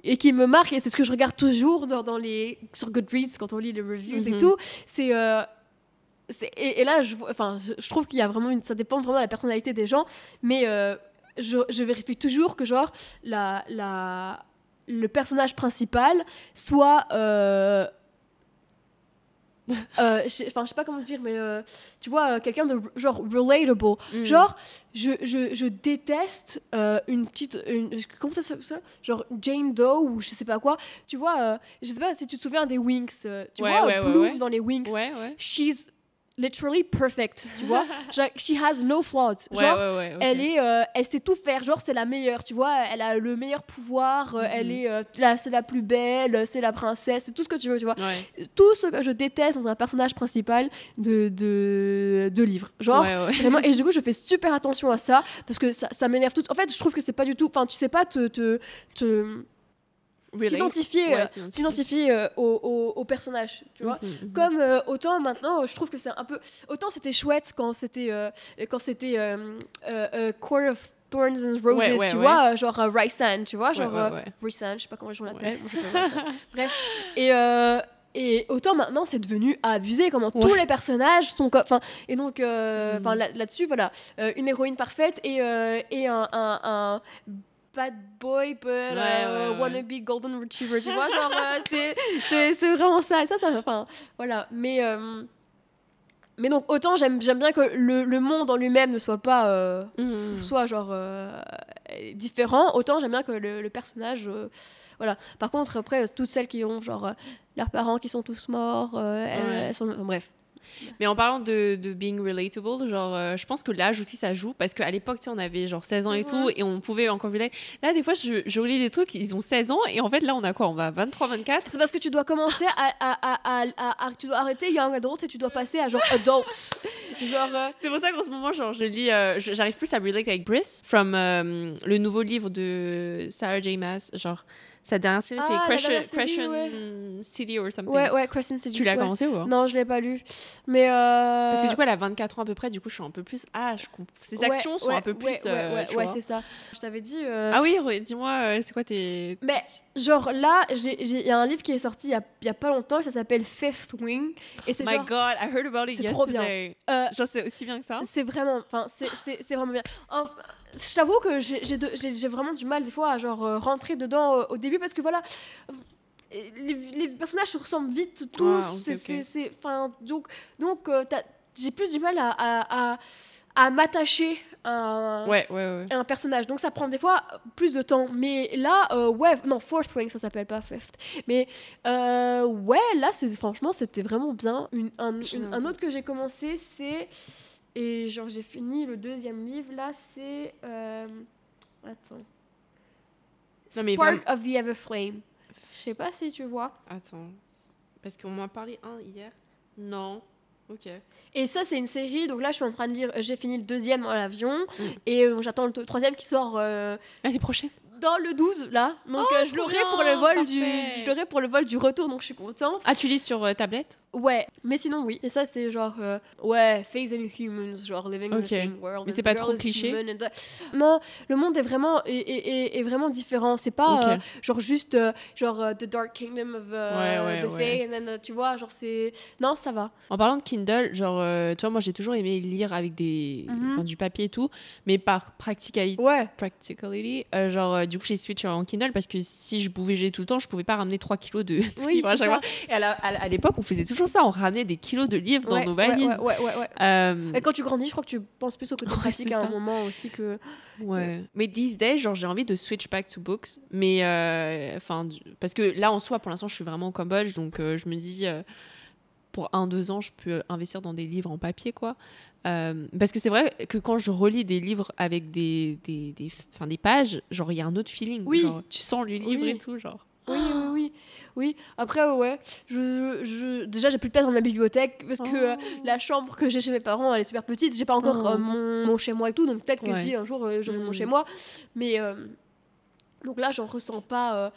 et qui me marque, et c'est ce que je regarde toujours dans, dans les, sur Goodreads quand on lit les reviews et Mhm. tout, c'est. euh, et, et là, je, enfin, je, je trouve qu'il y a vraiment une. Ça dépend vraiment de la personnalité des gens, mais euh, je, je vérifie toujours que, genre, la, la, le personnage principal soit. euh, Enfin, je sais pas comment dire, mais euh, tu vois, euh, quelqu'un de genre relatable. Mm. Genre, je, je, je déteste euh, une petite. Une, comment ça s'appelle ça? Genre Jane Doe ou je sais pas quoi. Tu vois, euh, je sais pas si tu te souviens des Winx. euh, tu Ouais, vois, ouais, Bloom ouais. dans les Winx. Ouais, ouais. She's literally perfect, tu vois. Genre, she has no flaws. Genre, ouais, ouais, ok. elle est, euh, elle sait tout faire. Genre, c'est la meilleure, tu vois. Elle a le meilleur pouvoir. euh, Elle Mhm. est, euh, c'est la plus belle. C'est la princesse. C'est tout ce que tu veux, tu vois. Tout ce que je déteste dans un personnage principal de de, de livre. Genre. Vraiment, et du coup, je fais super attention à ça parce que ça, ça m'énerve tout. En fait, je trouve que c'est pas du tout. Enfin, tu sais pas te, te. T'identifier, Ouais, euh, t'identifier euh, au, au, au personnage, tu vois. Mhm, mhm. Comme euh, autant maintenant, je trouve que c'est un peu. Autant c'était chouette quand c'était quand c'était Court of Thorns and Roses, Ouais, ouais, tu ouais. vois, genre Rysand, tu vois, Ouais, genre ouais, ouais. Rysand, je sais pas comment les gens l'appellent. Bref, et et autant maintenant c'est devenu abusé comment tous Ouais. les personnages sont comme enfin et donc euh, Mhm. là- là-dessus voilà euh, une héroïne parfaite et euh, et un, un, un bad boy but Ouais, euh, ouais, ouais. wannabe golden retriever tu vois genre euh, c'est vraiment ça ça ça enfin voilà mais euh, mais donc autant j'aime bien que le, le monde en lui-même ne soit pas euh, Mhm. soit genre différent autant j'aime bien que le, le personnage voilà par contre après toutes celles qui ont genre leurs parents qui sont tous morts elles- sont enfin, bref Mais en parlant de, de being relatable, genre, euh, je pense que l'âge aussi ça joue parce qu'à l'époque, tu sais, on avait genre 16 ans et tout et on pouvait encore relate. Là, des fois, je, je relis des trucs, ils ont 16 ans et en fait, là, on a quoi On va 23, 24 c'est parce que tu dois commencer à, à, à, à, tu dois arrêter young adults et tu dois passer à genre adults genre euh, C'est pour ça qu'en ce moment, genre, je lis, euh, j'arrive plus à relate avec Briss, from le nouveau livre de Sarah J. Maas, genre, sa dernière série, Ah, c'est série, Crescent ouais. City or something. ouais ouais Crescent City Tu l'as ouais. commencé ou non je l'ai pas lu mais euh... Parce que du coup, elle a 24 ans à peu près, du coup, je suis un peu plus. Ah, je comprends. Ses actions sont un peu plus. ouais, ouais, euh, ouais, c'est ça je t'avais dit euh, Ah oui, dis-moi, euh, c'est quoi tes. Mais genre là, il y a un livre qui est sorti il y a, y a pas longtemps, ça s'appelle Fifth Wing. Et c'est My genre, god, I heard about it c'est trop bien. yesterday. euh, Genre, c'est aussi bien que ça? c'est vraiment, enfin, c'est- vraiment bien. En- je t'avoue que j'ai vraiment du mal des fois à genre euh, rentrer dedans euh, au début parce que voilà. euh, Les, les personnages se ressemblent vite tous. Ah, c'est- enfin, donc, donc j'ai plus du mal à, à, à, à m'attacher à, un- Ouais, ouais, ouais. un personnage. Donc ça prend des fois plus de temps. Mais là, euh, ouais, non, Fourth Wing, ça s'appelle pas Fifth. Mais euh, ouais, là, c'est franchement, c'était vraiment bien. Une- un, une- autre que j'ai commencé, c'est Et genre, j'ai fini le deuxième livre, là, c'est. euh, Attends. Non, mais Spark of the Everflame. Je sais pas si tu vois. Attends. Parce qu'on m'a parlé un hier. Non. Ok. Et ça, c'est une série. Donc là, je suis en train de lire. euh, J'ai fini le deuxième dans l'avion. Mm. Et euh, j'attends le troisième qui sort euh, L'année prochaine. dans le 12, là. Donc Oh, euh, je l'aurai pour le vol du. parfait. Je l'aurai pour le vol du retour, donc je suis contente. Ah, tu lis sur euh, tablette? Ouais, mais sinon, oui. Et ça, c'est genre. euh, ouais, Phase and Humans, genre living in Ok. the same world. Mais and c'est the pas trop is cliché the- Non, le monde est vraiment, est, est- est- vraiment différent. C'est pas euh, genre juste euh, genre The Dark Kingdom of Ouais, ouais, the ouais. Fae, and then, tu vois, genre c'est. Non, ça va. En parlant de Kindle, genre, tu vois, moi j'ai toujours aimé lire avec des, Mhm. enfin, du papier et tout, mais par practicality, Ouais. practicality genre, du coup j'ai switch en Kindle parce que si je bougeais tout le temps, je pouvais pas ramener 3 kilos de Oui, livres à chaque ça. fois. Et à l'époque, on faisait toujours ça, on ramenait des kilos de livres dans Ouais, nos valises. Ouais, ouais, ouais. Euh, Et quand tu grandis, je crois que tu penses plus au côté pratique à un moment aussi que. Ouais. Mais these days, genre, j'ai envie de switch back to books. Mais, euh, enfin, parce que là, en soi, pour l'instant, je suis vraiment au Cambodge. Donc, euh, je me dis, pour un, deux ans, je peux investir dans des livres en papier, quoi. Parce que c'est vrai que quand je relis des livres avec des, des, des, enfin, des pages, genre, il y a un autre feeling. Oui. Genre, tu sens le livre Oui. et tout, genre. Oui, oui, oui. Oui, après, ouais. Je, je... Déjà, j'ai plus de place dans ma bibliothèque parce que euh, Oh. la chambre que j'ai chez mes parents, elle est super petite. J'ai pas encore Oh. euh, mon, mon chez moi et tout, donc peut-être que Ouais. si un jour euh, j'aurai mon Mm. chez moi. Mais euh, donc là, j'en ressens pas.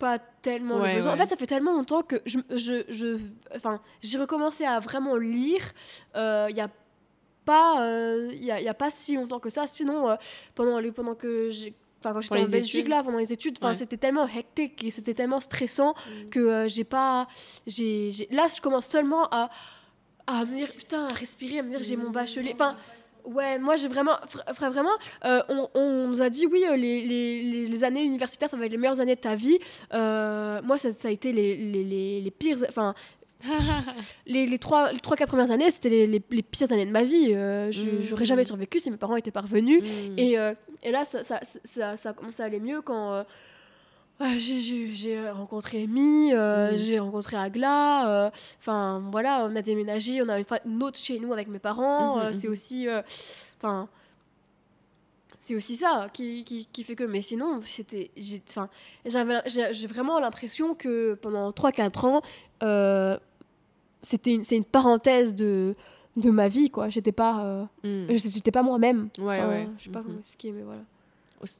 pas tellement Ouais, le besoin. ouais. En fait, ça fait tellement longtemps que je, je, je enfin, j'ai recommencé à vraiment lire. Il y a pas, il y, a, il y a pas si longtemps que ça. Sinon, pendant les, pendant que j'ai, enfin, quand j'étais en Belgique études. là, pendant les études, enfin, Ouais. c'était tellement hectique et c'était tellement stressant que euh, j'ai pas, j'ai, j'ai- là, je commence seulement à, à me dire putain, à respirer, à me dire j'ai mon bachelier. Enfin, Ouais, moi j'ai vraiment, vra- vra- vraiment, euh, on, on nous a dit oui, euh, les, les, années universitaires, ça va être les meilleures années de ta vie. Euh, moi, ça, ça a été les, les pires, enfin, les, les trois, les trois, quatre premières années, c'était les, les, les pires années de ma vie. Euh, je Mm. J'aurais jamais survécu si mes parents étaient parvenus. Mm. Et, euh, et là, ça, ça, ça, ça a commencé à aller mieux quand euh, ouais, j'ai- rencontré Amy, euh, Mm. j'ai rencontré Agla. Enfin, voilà, on a déménagé, on a une, autre chez nous avec mes parents. Mhm, euh, C'est aussi. Enfin. c'est aussi ça qui, qui, qui fait que. Mais sinon, c'était. j'ai- vraiment l'impression que pendant 3-4 ans, euh, c'était une, c'est une parenthèse de, de ma vie, quoi. J'étais pas. euh, Mm. J'étais pas moi-même. Ouais, Enfin, ouais. Je sais pas Mhm. comment expliquer, mais voilà.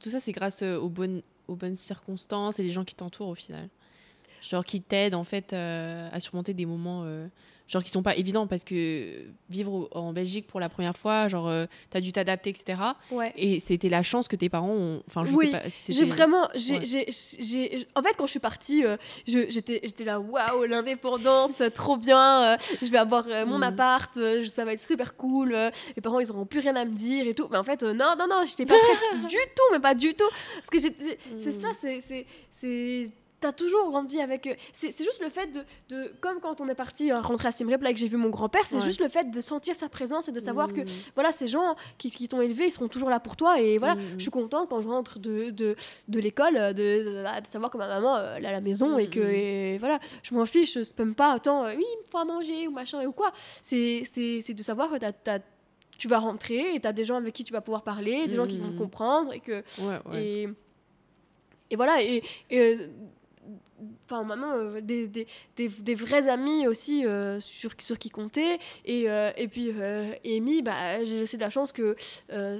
Tout ça, c'est grâce euh, aux bonnes, aux bonnes circonstances et les gens qui t'entourent au final. Genre qui t'aident en fait euh, à surmonter des moments euh, genre qui sont pas évidents parce que vivre en Belgique pour la première fois, genre euh, t'as dû t'adapter, etc. Ouais. Et c'était la chance que tes parents ont. Enfin, je Oui, sais pas. si J'ai vraiment. j'ai Ouais. j'ai- En fait, quand je suis partie, euh, j'étais j'étais là, waouh, l'indépendance, trop bien. euh, je vais avoir mon Mhm. appart, ça va être super cool. mes parents, ils auront plus rien à me dire et tout. Mais en fait, non, non, non, j'étais pas prête du tout, mais pas du tout. Parce que c'est Mhm. ça, c'est- T'as toujours grandi avec. C'est juste le fait de, de. Comme quand on est parti euh, rentrer à Simrep, là que j'ai vu mon grand-père, c'est Ouais. juste le fait de sentir sa présence et de savoir que Mm. voilà, ces gens qui, qui t'ont élevé, ils seront toujours là pour toi. Et voilà, Mhm. je suis contente quand je rentre de, de, de l'école, euh, de, de- savoir que ma maman, euh, elle est à la maison et que et voilà, je m'en fiche, je spam pas autant, oui, il me faut à manger ou machin ou quoi. C'est de savoir que t'as- tu vas rentrer et tu as des gens avec qui tu vas pouvoir parler, des gens qui vont te comprendre et que. Ouais, ouais. Et, et voilà, et. et, Enfin, maintenant, euh, des, des, des, des vrais amis aussi euh, sur, sur qui compter. Et, euh, et puis, Amy, bah, j'ai aussi de la chance que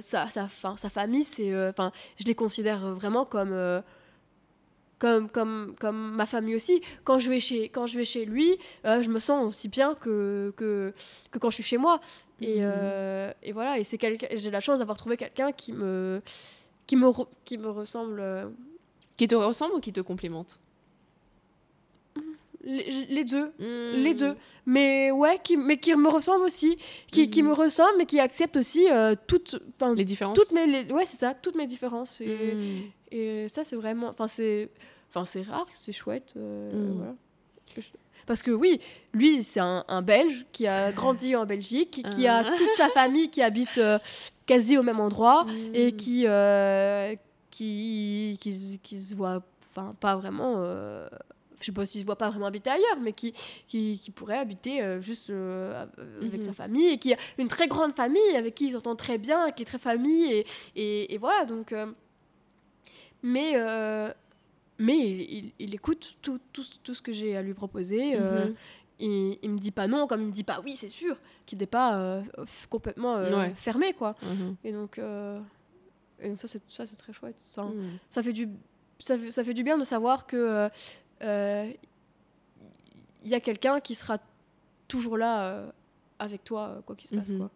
sa, sa, fin, sa famille, c'est, enfin, je les considère vraiment comme, comme, comme, comme ma famille aussi. Quand je vais chez, quand je vais chez lui, je me sens aussi bien que, que, que quand je suis chez moi. Et, euh, et voilà, et c'est j'ai la chance d'avoir trouvé quelqu'un qui me, qui me, qui me ressemble. Qui te ressemble ou qui te complimente? Les, les deux. Mm. Les deux. Mais ouais, qui, mais qui me ressemble aussi. Qui, qui me ressemble, mais qui accepte aussi euh, toutes, enfin, Les différences toutes mes, les- ouais, c'est ça, toutes mes différences. Et, Mm. et ça, c'est vraiment, enfin, c'est, enfin, c'est rare, c'est chouette. euh, voilà. Parce que oui, lui, c'est un, un Belge qui a grandi en Belgique, qui a Ah. toute sa famille qui habite euh, quasi au même endroit et qui, euh, qui, qui, se- qui se voit enfin, pas vraiment. Euh, je sais pas s'il se voit pas vraiment habiter ailleurs, mais qui, qui, qui pourrait habiter euh, juste euh, avec Mhm. sa famille et qui a une très grande famille avec qui il s'entend très bien, qui est très famille et, et, et voilà donc. euh, mais euh, mais il, il- il écoute tout, tout, tout ce que j'ai à lui proposer. euh, Mhm. il, il me dit pas non, comme il me dit pas oui, c'est sûr, qu'il n'est pas euh, complètement euh, Ouais. fermé quoi. Mhm. Et donc, euh, et donc ça c'est ça c'est très chouette. Ça, Mhm. ça fait du ça fait, ça fait du bien de savoir que euh, euh, il y a quelqu'un qui sera toujours là euh, avec toi euh, quoi qu'il se passe Mhm. quoi.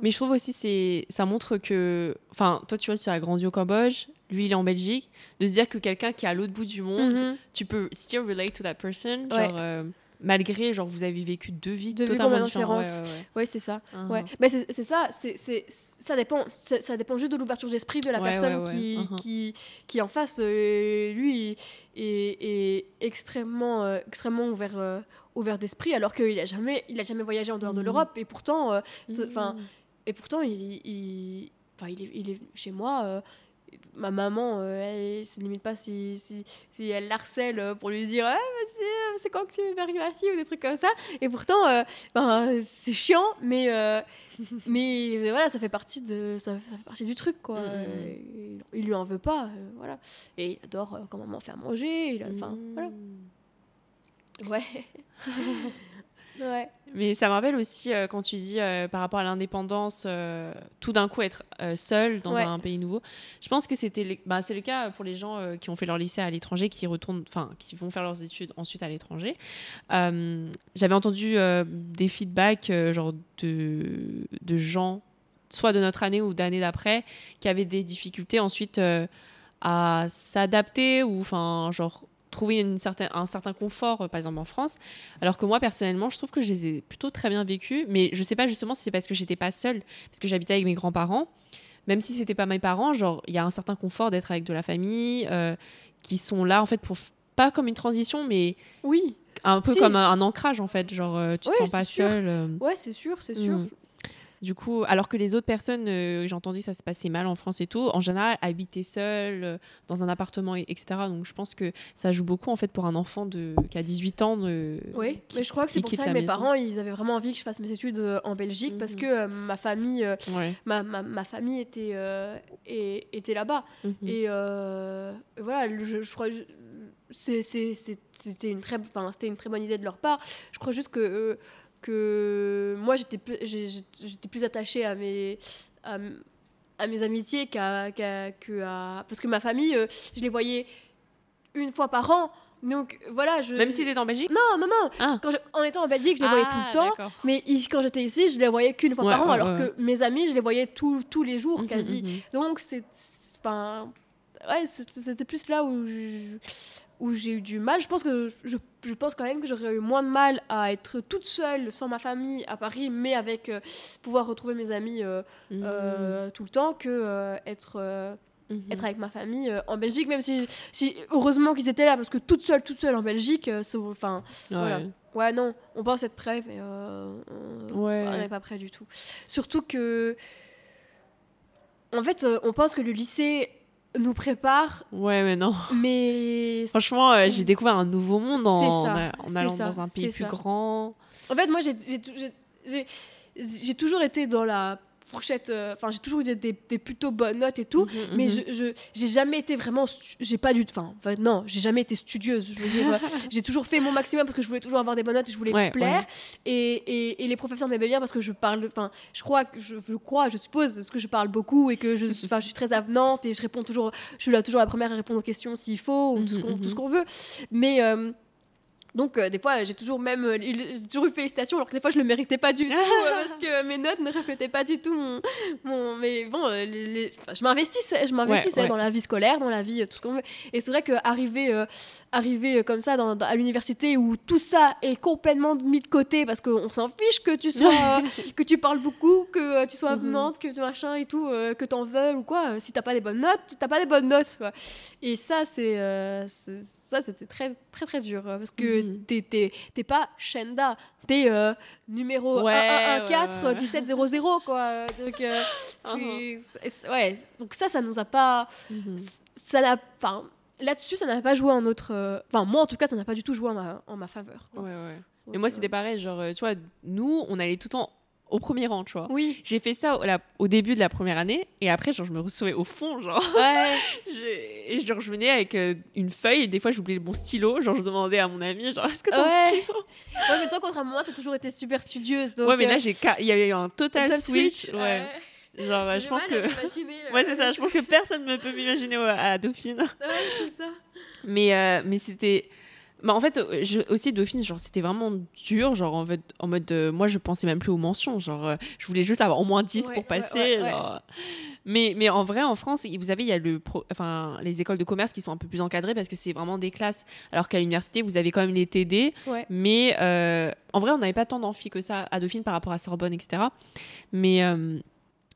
Mais je trouve aussi c'est ça montre que enfin toi tu vois tu as grandi au Cambodge, lui il est en Belgique, de se dire que quelqu'un qui est à l'autre bout du monde, Mhm. tu peux still relate to that person, Ouais. genre euh, malgré genre vous avez vécu deux vies Deux vies totalement complètement différentes. différentes. Ouais, ouais, Ouais, c'est ça. ouais. C'est ça, c'est c'est- ça dépend, ça dépend juste de l'ouverture d'esprit de la personne ouais. qui, qui qui en face. euh, lui est, est extrêmement euh, extrêmement ouvert euh, ouvert d'esprit, alors qu'il a jamais il a jamais voyagé en dehors de Mhm. l'Europe et pourtant, enfin Mhm. et pourtant il il, est, il est chez moi. Ma maman, euh, elle se limite pas si, si, si elle l'harcèle euh, pour lui dire Ah, c'est, euh, c'est quand que tu veux marier ma fille ou des trucs comme ça. Et pourtant, euh, ben, c'est chiant, mais, euh, mais voilà, ça fait partie de ça, ça fait partie du truc quoi. Mhm. Euh, il, il lui en veut pas, voilà. Et il adore quand maman fait à manger. Enfin, voilà. Ouais. ouais. Mais ça me rappelle aussi euh, quand tu dis euh, par rapport à l'indépendance, euh, tout d'un coup être seul dans Ouais. un pays nouveau. Je pense que c'était, le- bah, c'est le cas pour les gens qui ont fait leur lycée à l'étranger, qui retournent, enfin, qui vont faire leurs études ensuite à l'étranger. J'avais entendu des feedbacks genre de, de gens, soit de notre année ou d'année d'après, qui avaient des difficultés ensuite à s'adapter ou enfin genre trouver une certain, un certain confort, euh, par exemple en France. Alors que moi, personnellement, je trouve que je les ai plutôt très bien vécus. Mais je sais pas justement si c'est parce que j'étais pas seule, parce que j'habitais avec mes grands-parents. Même si c'était pas mes parents, genre, il y a un certain confort d'être avec de la famille, euh, qui sont là, en fait, pour. Pas comme une transition, mais Oui. un peu Si. comme un, un ancrage, en fait. Genre, euh, tu Ouais, te sens pas seule. Ouais, c'est sûr, c'est sûr. Mm. Du coup, alors que les autres personnes, euh, j'ai entendu ça se passait mal en France et tout, en général, habitaient seules, euh, dans un appartement, et- etc. Donc je pense que ça joue beaucoup, en fait, pour un enfant de, qui a 18 ans. De, Oui, qui- mais je crois que c'est pour ça que mes maison. parents, ils avaient vraiment envie que je fasse mes études euh, en Belgique parce Mhm. que ma famille, Ouais. ma, ma, ma famille était, et- était là-bas. Mhm. Et voilà, je, je crois je- c'était une très enfin c'était une très bonne idée de leur part. Je crois juste que euh, que moi j'étais plus- j'étais plus attachée à mes à, mes amitiés qu'à qu'à- parce que ma famille euh, je les voyais une fois par an. Donc voilà, je Même si t'étais en Belgique non non non Ah. quand je- en étant en Belgique, je les voyais tout le temps. d'accord. Mais ici, quand j'étais ici, je les voyais qu'une fois Ouais, par an, ouais, alors ouais, que mes amis, je les voyais tous tous les jours Mhm, quasi. mhm. Donc, c'est. c'est- Enfin. Ouais, c'était plus là où je- où j'ai eu du mal. Je pense que je, je pense quand même que j'aurais eu moins de mal à être toute seule sans ma famille à Paris, mais avec euh, pouvoir retrouver mes amis euh, Mhm. euh, tout le temps que être Mhm. être avec ma famille euh, en Belgique. Même si, si heureusement qu'ils étaient là, parce que toute seule, toute seule en Belgique, euh, c'est- enfin. voilà. Ouais. Ouais, non, on pense être prêt, mais euh, on- Ouais. on n'est pas prêt du tout. Surtout que, en fait, on pense que le lycée nous prépare, Ouais, mais non. mais Franchement, euh, j'ai découvert un nouveau monde en, ça, allant ça, dans un pays plus ça. grand. en fait, moi, j'ai toujours été dans la fourchette, euh, enfin, j'ai toujours eu des, des- des plutôt bonnes notes et tout. Mhm, Mais mhm. je, j'ai jamais été vraiment j'ai pas du enfin non j'ai jamais été studieuse je veux dire euh, j'ai toujours fait mon maximum parce que je voulais toujours avoir des bonnes notes et je voulais Ouais, plaire et, et, et les professeurs m'aimaient bien parce que je parle enfin je crois je, je crois je suppose parce que je parle beaucoup et que je enfin je suis très avenante et je réponds toujours je suis là toujours la première à répondre aux questions s'il faut ou tout ce Mhm, qu'on tout ce mhm. qu'on veut mais euh, donc euh, des fois j'ai toujours même euh, j'ai toujours eu félicitations alors que des fois je le méritais pas du tout euh, parce que mes notes ne reflétaient pas du tout mon, mon mais bon euh, les- les- enfin, je m'investissais je m'investissais ouais. dans la vie scolaire dans la vie tout ce qu'on veut et c'est vrai que arriver arriver comme ça dans, dans- à l'université où tout ça est complètement mis de côté parce qu'on s'en fiche que tu sois que tu parles beaucoup que tu sois Mhm. avenante que tu machin et tout que t'en veuilles ou quoi si t'as pas des bonnes notes t'as pas des bonnes notes quoi. et ça c'est ça c'était très très très dur parce que Mhm. T'es t'es pas Shenda t'es euh, numéro Ouais, 1114 ouais, ouais. 1700 quoi donc euh, Uh-huh. c'est- ouais donc ça ça nous a pas Mhm. ça n'a là-dessus, ça n'a pas joué en notre. euh, Enfin, moi en tout cas, ça n'a pas du tout joué en ma, en ma faveur. quoi. Ouais, ouais. Donc, Et moi, euh, c'était pareil. Genre, tu vois, nous, on allait tout le temps au premier rang, tu vois. Oui. J'ai fait ça au, la- au début de la première année et après, genre, je me retrouvais au fond, genre. Ouais. J'ai- Et genre, je venais avec euh, une feuille et des fois, j'oubliais mon stylo. Genre, je demandais à mon ami, genre, est-ce que t'as Ouais. un stylo? Ouais, mais toi, contrairement à moi, t'as toujours été super studieuse. Donc, Ouais, mais euh, là, j'ai ca- il y avait eu un total, total switch. Ouais. ouais. Genre, euh, J'ai je pense que. euh, Ouais, c'est ça. Je pense que personne ne peut m'imaginer à Dauphine. Ouais, c'est ça. Mais, euh, mais c'était. Bah, en fait, euh, je, aussi Dauphine, genre, c'était vraiment dur. Genre, en, fait, en mode. euh, moi, je pensais même plus aux mentions. Genre, euh, je voulais juste avoir au moins 10 Ouais, pour passer. ouais, ouais. genre. Mais, mais en vrai, en France, vous savez, il y a le pro- enfin, les écoles de commerce qui sont un peu plus encadrées parce que c'est vraiment des classes. Alors qu'à l'université, vous avez quand même les TD. Mais euh, en vrai, on n'avait pas tant d'amphi que ça à Dauphine par rapport à Sorbonne, etc. Mais,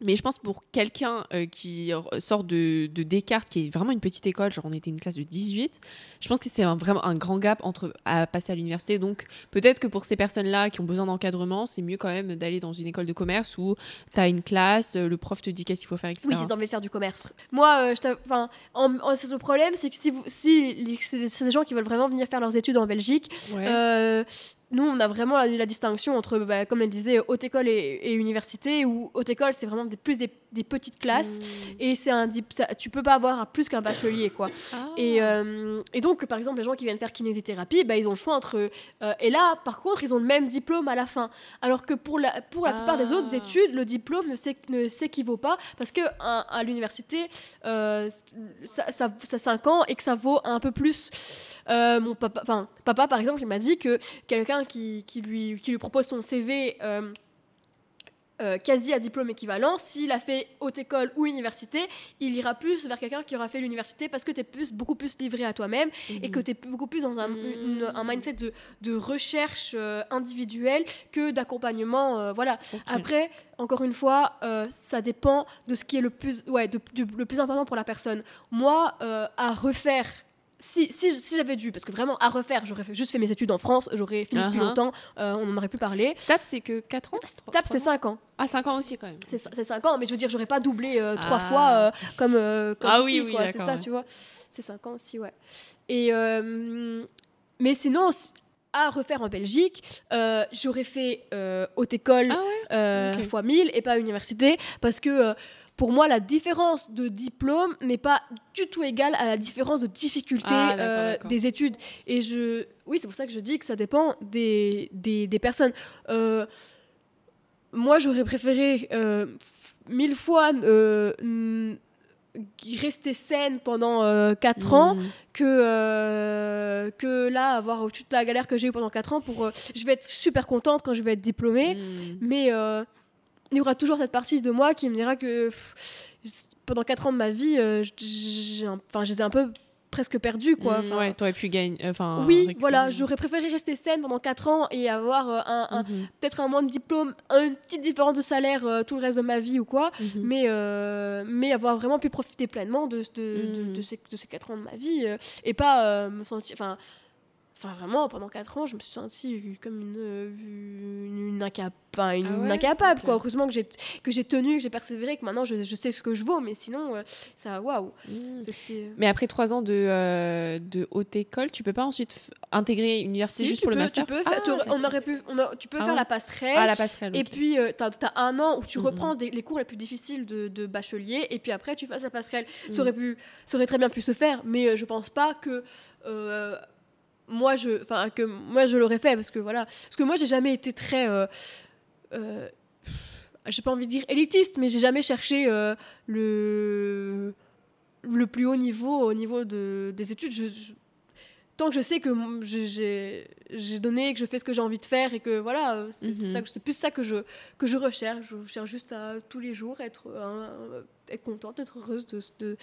mais je pense pour quelqu'un euh, qui sort de, de Descartes, qui est vraiment une petite école, genre on était une classe de 18, je pense que c'est vraiment un grand gap entre à passer à l'université. Donc peut-être que pour ces personnes-là qui ont besoin d'encadrement, c'est mieux quand même d'aller dans une école de commerce où tu as une classe, euh, le prof te dit qu'est-ce qu'il faut faire, etc. Oui, si t'as envie de faire du commerce. Moi, euh, je enfin, en, le problème, c'est que si, vous, si les- c'est des, c'est des gens qui veulent vraiment venir faire leurs études en Belgique, Ouais. euh, nous, on a vraiment la, la distinction entre, bah, comme elle disait, haute école et, et université, où haute école, c'est vraiment des, plus des, des petites classes. Mm. Et c'est un, ça- tu peux pas avoir plus qu'un bachelier, quoi. Ah. Et, euh, et donc, par exemple, les gens qui viennent faire kinésithérapie, bah, ils ont le choix entre. euh, et là, par contre, ils ont le même diplôme à la fin. Alors que pour la, pour la plupart des autres Ah. études, le diplôme ne s'équ- ne s'équivaut pas parce que à, à l'université, euh, ça, ça, ça 5 ans et que ça vaut un peu plus. Mon papa, par exemple, il m'a dit que quelqu'un qui, qui, lui, qui lui propose son CV. euh, euh, quasi à diplôme équivalent, s'il a fait haute école ou université, il ira plus vers quelqu'un qui aura fait l'université parce que tu es plus, beaucoup plus livré à toi-même et que tu es beaucoup plus dans un, Mhm. une- un mindset de, de recherche euh, individuelle que d'accompagnement. euh, voilà. Après, encore une fois, ça dépend de ce qui est le plus, ouais, de- le plus important pour la personne. Moi, à refaire. Si, si, si j'avais dû, parce que vraiment à refaire, j'aurais juste fait mes études en France, j'aurais fini depuis Uh-huh. longtemps, euh, on en aurait pu parler. STAPS, c'est que 4 ans TAP, c'est 5 ans. Ah, 5 ans aussi quand même. C'est c'est 5 ans, mais je veux dire, j'aurais pas doublé euh, trois Ah. fois euh, comme, euh, comme Ah ici, oui, oui. C'est ça, ouais. tu vois. C'est 5 ans aussi, ouais. Et, euh, mais sinon, si- à refaire en Belgique, euh, j'aurais fait euh, haute école Ah ouais? euh, ok. fois 1000 et pas université, parce que euh, pour moi, la différence de diplôme n'est pas du tout égale à la différence de difficulté Ah, euh, des études. Et je, oui, c'est pour ça que je dis que ça dépend des, des, des personnes. Euh, moi, j'aurais préféré euh, mille fois rester saine pendant 4 ans Mm. que, que là, avoir toute la galère que j'ai eue pendant 4 ans. Pour, je vais être super contente quand je vais être diplômée. Mm. Mais il y aura toujours cette partie de moi qui me dira que pff, pendant 4 ans de ma vie, euh, enfin, je les ai un peu presque perdus. Quoi. Mm, Enfin, ouais, t'aurais pu gagner. Enfin, oui, récupérer. voilà, j'aurais préféré rester saine pendant 4 ans et avoir euh, un, un- Mhm, peut-être un mois de diplôme, une petite différence de salaire euh, tout le reste de ma vie ou quoi, mhm. mais, euh, mais avoir vraiment pu profiter pleinement de, de ces, de ces 4 ans de ma vie euh, et pas euh, me sentir. Enfin, Enfin, vraiment, pendant 4 ans, je me suis sentie comme une, euh, une, une incap- enfin, une Ah ouais incapable. Quoi. Heureusement que j'ai, que j'ai tenu, que j'ai persévéré, que maintenant je, je sais ce que je vaux, mais sinon, euh, ça, waouh. Mm. C'était. Mais après trois ans de, euh, de haute école, tu peux pas ensuite f- intégrer une université Si, juste pour peux, le master tu peux Ah, faire, on aurait pu, on a- tu peux Ah faire ouais. la passerelle. Ah, la passerelle. Et puis, tu as, un an où tu Mhm. reprends des- les cours les plus difficiles de, de bachelier, et puis après, tu passes la passerelle. Ça, aurait pu, ça aurait très bien pu se faire, mais euh, je pense pas que. Moi, je, enfin, que moi, je l'aurais fait, parce que voilà. Parce que moi, j'ai jamais été très. euh, euh, j'ai pas envie de dire élitiste, mais j'ai jamais cherché euh, le, le plus haut niveau au niveau de, des études. Je, je- tant que je sais que j'ai- donné, que je fais ce que j'ai envie de faire et que voilà, euh, c'est que- c'est plus ça que je, que je recherche. Je cherche juste à tous les jours être, euh, être contente, être heureuse de, de,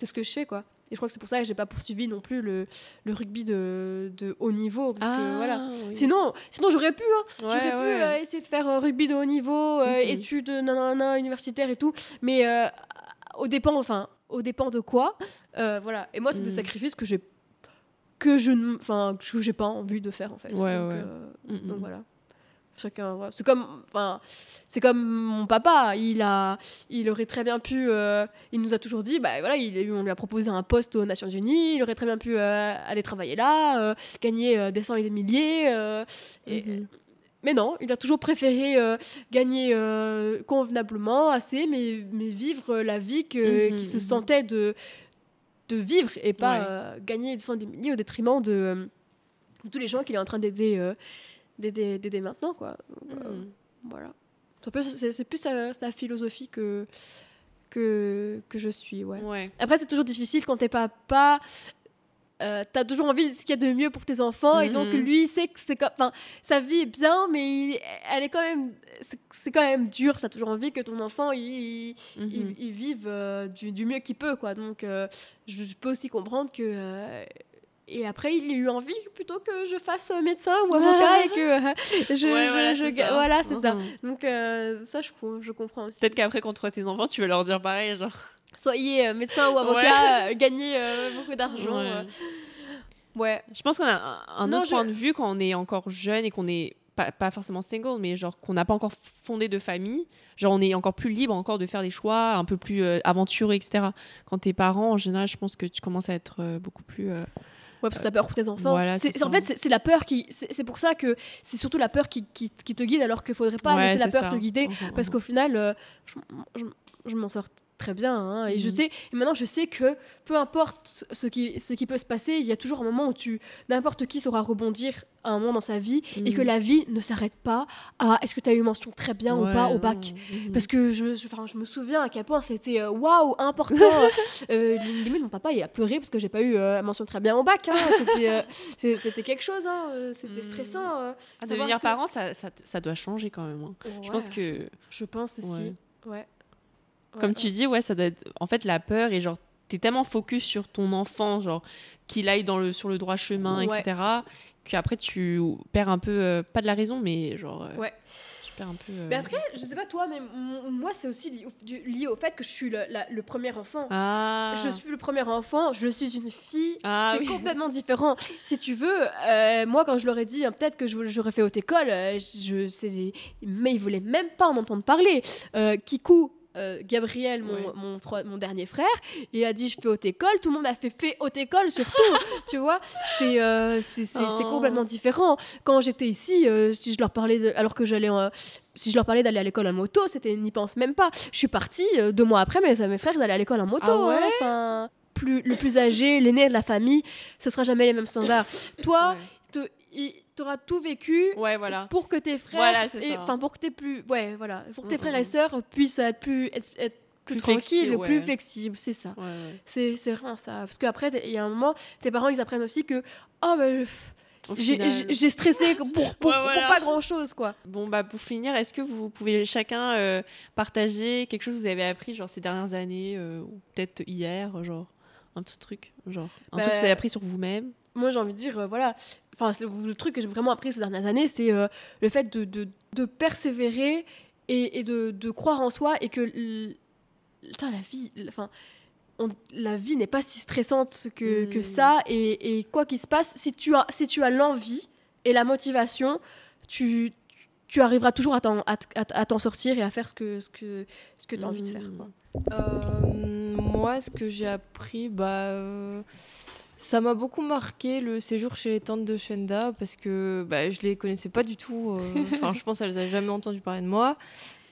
de ce que je fais. Quoi. Et je crois que c'est pour ça que j'ai pas poursuivi non plus le, le rugby de, de haut niveau. Parce que, Ah, voilà. oui. Sinon, sinon j'aurais pu, hein. Ouais, j'aurais pu euh, essayer de faire un rugby de haut niveau, euh, Mhm. études nanana, universitaires et tout. Mais euh, au dépend, enfin, au dépend de quoi. Euh, voilà. Et moi, c'est des Mhm. sacrifices que j'ai que je enfin que j'ai pas envie de faire en fait Ouais, donc, ouais. euh, Mhm. donc voilà Chacun, c'est comme, enfin, c'est comme mon papa. Il a, il aurait très bien pu. euh, il nous a toujours dit, bah voilà, il, on lui a proposé un poste aux Nations Unies. Il aurait très bien pu euh, aller travailler là, euh, gagner des cents et des milliers. et- Mhm. mais non, il a toujours préféré gagner convenablement, assez, mais, mais vivre la vie que, Mhm, qu'il se mhm. sentait de, de vivre et pas Ouais. gagner des cents et des milliers au détriment de, de tous les gens qu'il est en train d'aider d'aider d'aider maintenant. Quoi. Donc, euh, Mhm. voilà. C'est plus sa, sa philosophie que, que, que je suis. Ouais. Ouais. Après, c'est toujours difficile quand t'es papa. Euh, t'as toujours envie de ce qu'il y a de mieux pour tes enfants et donc Mhm. lui il sait que c'est comme enfin sa vie est bien mais il- elle est quand même c'est quand même dur t'as toujours envie que ton enfant il, il, Mhm. il- il vive euh, du, du mieux qu'il peut quoi donc euh, je, je peux aussi comprendre que et après il a eu envie plutôt que je fasse euh, médecin ou avocat et que euh, je, Ouais, je- voilà, je c'est ga- ça. voilà c'est ça Mhm. donc euh, ça je, je comprends aussi Peut-être qu'après, quand tu vois tes enfants, tu vas leur dire pareil, genre. soyez euh, médecin ou avocat euh, gagnez euh, beaucoup d'argent Ouais. euh. ouais Je pense qu'on a un, un Non, autre je- point de vue quand on est encore jeune et qu'on est pas, pas forcément single, mais genre qu'on n'a pas encore fondé de famille. Genre on est encore plus libre encore de faire des choix un peu plus euh, aventureux, etc. Quand t'es parent, en général, je pense que tu commences à être euh, beaucoup plus. euh, Ouais, parce que t'as peur pour tes enfants. voilà, c'est, en fait, c'est, la peur qui. C'est, pour ça que c'est surtout la peur qui, qui, qui te guide alors qu'il faudrait pas ouais, laisser la peur ça. te guider. Mhm, Parce mhm. qu'au final, euh, je, je- je m'en sors très bien. hein, et je Mhm. sais, et maintenant, je sais que peu importe ce qui, ce qui peut se passer, il y a toujours un moment où tu. N'importe qui saura rebondir à un moment dans sa vie et que Mhm. la vie ne s'arrête pas à est-ce que tu as eu mention très bien ou pas au bac. mhm. Parce que je, je, me souviens à quel point c'était euh, waouh, important. euh, limite, mon papa, il a pleuré parce que j'ai pas eu euh, mention très bien au bac. hein. C'était, euh, c'était quelque chose, hein. c'était stressant. euh. Ah, devenir que- parent, ça, ça, ça doit changer quand même. hein. Je pense que, Je pense aussi. Ouais. Comme Ouais, tu dis, ouais, ça doit être. En fait, la peur et genre, t'es tellement focus sur ton enfant, genre, qu'il aille dans le, sur le droit chemin, Ouais. etc., qu'après, tu perds un peu, euh, pas de la raison, mais genre. euh, Ouais. Tu perds un peu. euh, Mais après, je sais pas toi, mais moi, c'est aussi lié au, du- lié au fait que je suis le, la- le premier enfant. Ah. Je suis le premier enfant, je suis une fille, Ah c'est oui. complètement différent. Si tu veux, moi quand je leur ai dit hein, peut-être que je- j'aurais fait haute école, je, mais ils voulaient même pas en entendre parler. Kikou, euh, Gabriel, mon, Ouais. mon, dernier frère, il a dit je fais haute école, tout le monde a fait fait haute école surtout, tu vois. C'est euh, c'est Oh. complètement différent. Quand j'étais ici, euh, si je leur parlais, de- alors que j'allais si je leur parlais d'aller à l'école en moto, c'était n'y pense même pas. Je suis partie deux mois après, mes, mes frères allaient à l'école en moto. Ah ouais? Hein, enfin, plus, le plus âgé, l'aîné de la famille, ce sera jamais les mêmes standards. Toi, auras tout vécu Ouais, voilà. pour que tes frères, Voilà, enfin pour que tes plus, ouais, voilà, pour que tes Mm, frères et mm. sœurs puissent être plus, être, être plus, Plus tranquilles, flexibles, plus ouais. flexibles, c'est ça. Ouais, ouais. C'est c'est vraiment ça. Parce qu'après, il y a un moment, tes parents, ils apprennent aussi que, oh, ben, j'ai stressé pour, pas grand chose, quoi. Bon, bah, pour finir, est-ce que vous pouvez chacun euh, partager quelque chose que vous avez appris, genre, ces dernières années, euh, ou peut-être hier, genre, un petit truc, genre, un Bah, truc que vous avez appris sur vous-même? moi j'ai envie de dire euh, voilà enfin le truc que j'ai vraiment appris ces dernières années c'est euh, le fait de, de, de persévérer et, et de, de croire en soi et que l- putain, la vie enfin la vie n'est pas si stressante que, que Mm. ça et, et quoi qu'il se passe si tu as si tu as l'envie et la motivation tu tu arriveras toujours à t'en à, à t'en sortir et à faire ce que ce que ce que tu as envie de faire Mm. quoi. Euh, moi, ce que j'ai appris, bah, euh, ça m'a beaucoup marqué le séjour chez les tantes de Shenda parce que bah, je les connaissais pas du tout. euh, Enfin, je pense qu'elles n'avaient jamais entendu parler de moi.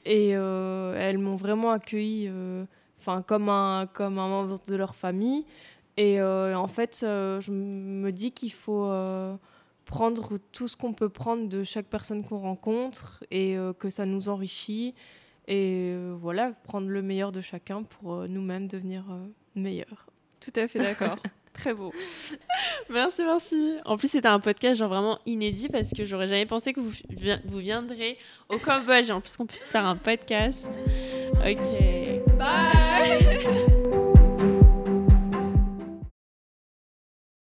Et euh, elles m'ont vraiment accueilli euh, comme, un, comme un membre de leur famille. Et en fait, je me dis qu'il faut prendre tout ce qu'on peut prendre de chaque personne qu'on rencontre et que ça nous enrichit. Et voilà, prendre le meilleur de chacun pour nous-mêmes devenir meilleurs. Tout à fait d'accord. Très beau. merci, merci. En plus, c'était un podcast genre vraiment inédit parce que j'aurais jamais pensé que vous, vi- vous viendrez au Cambodge et en plus qu'on puisse faire un podcast. Ok. Bye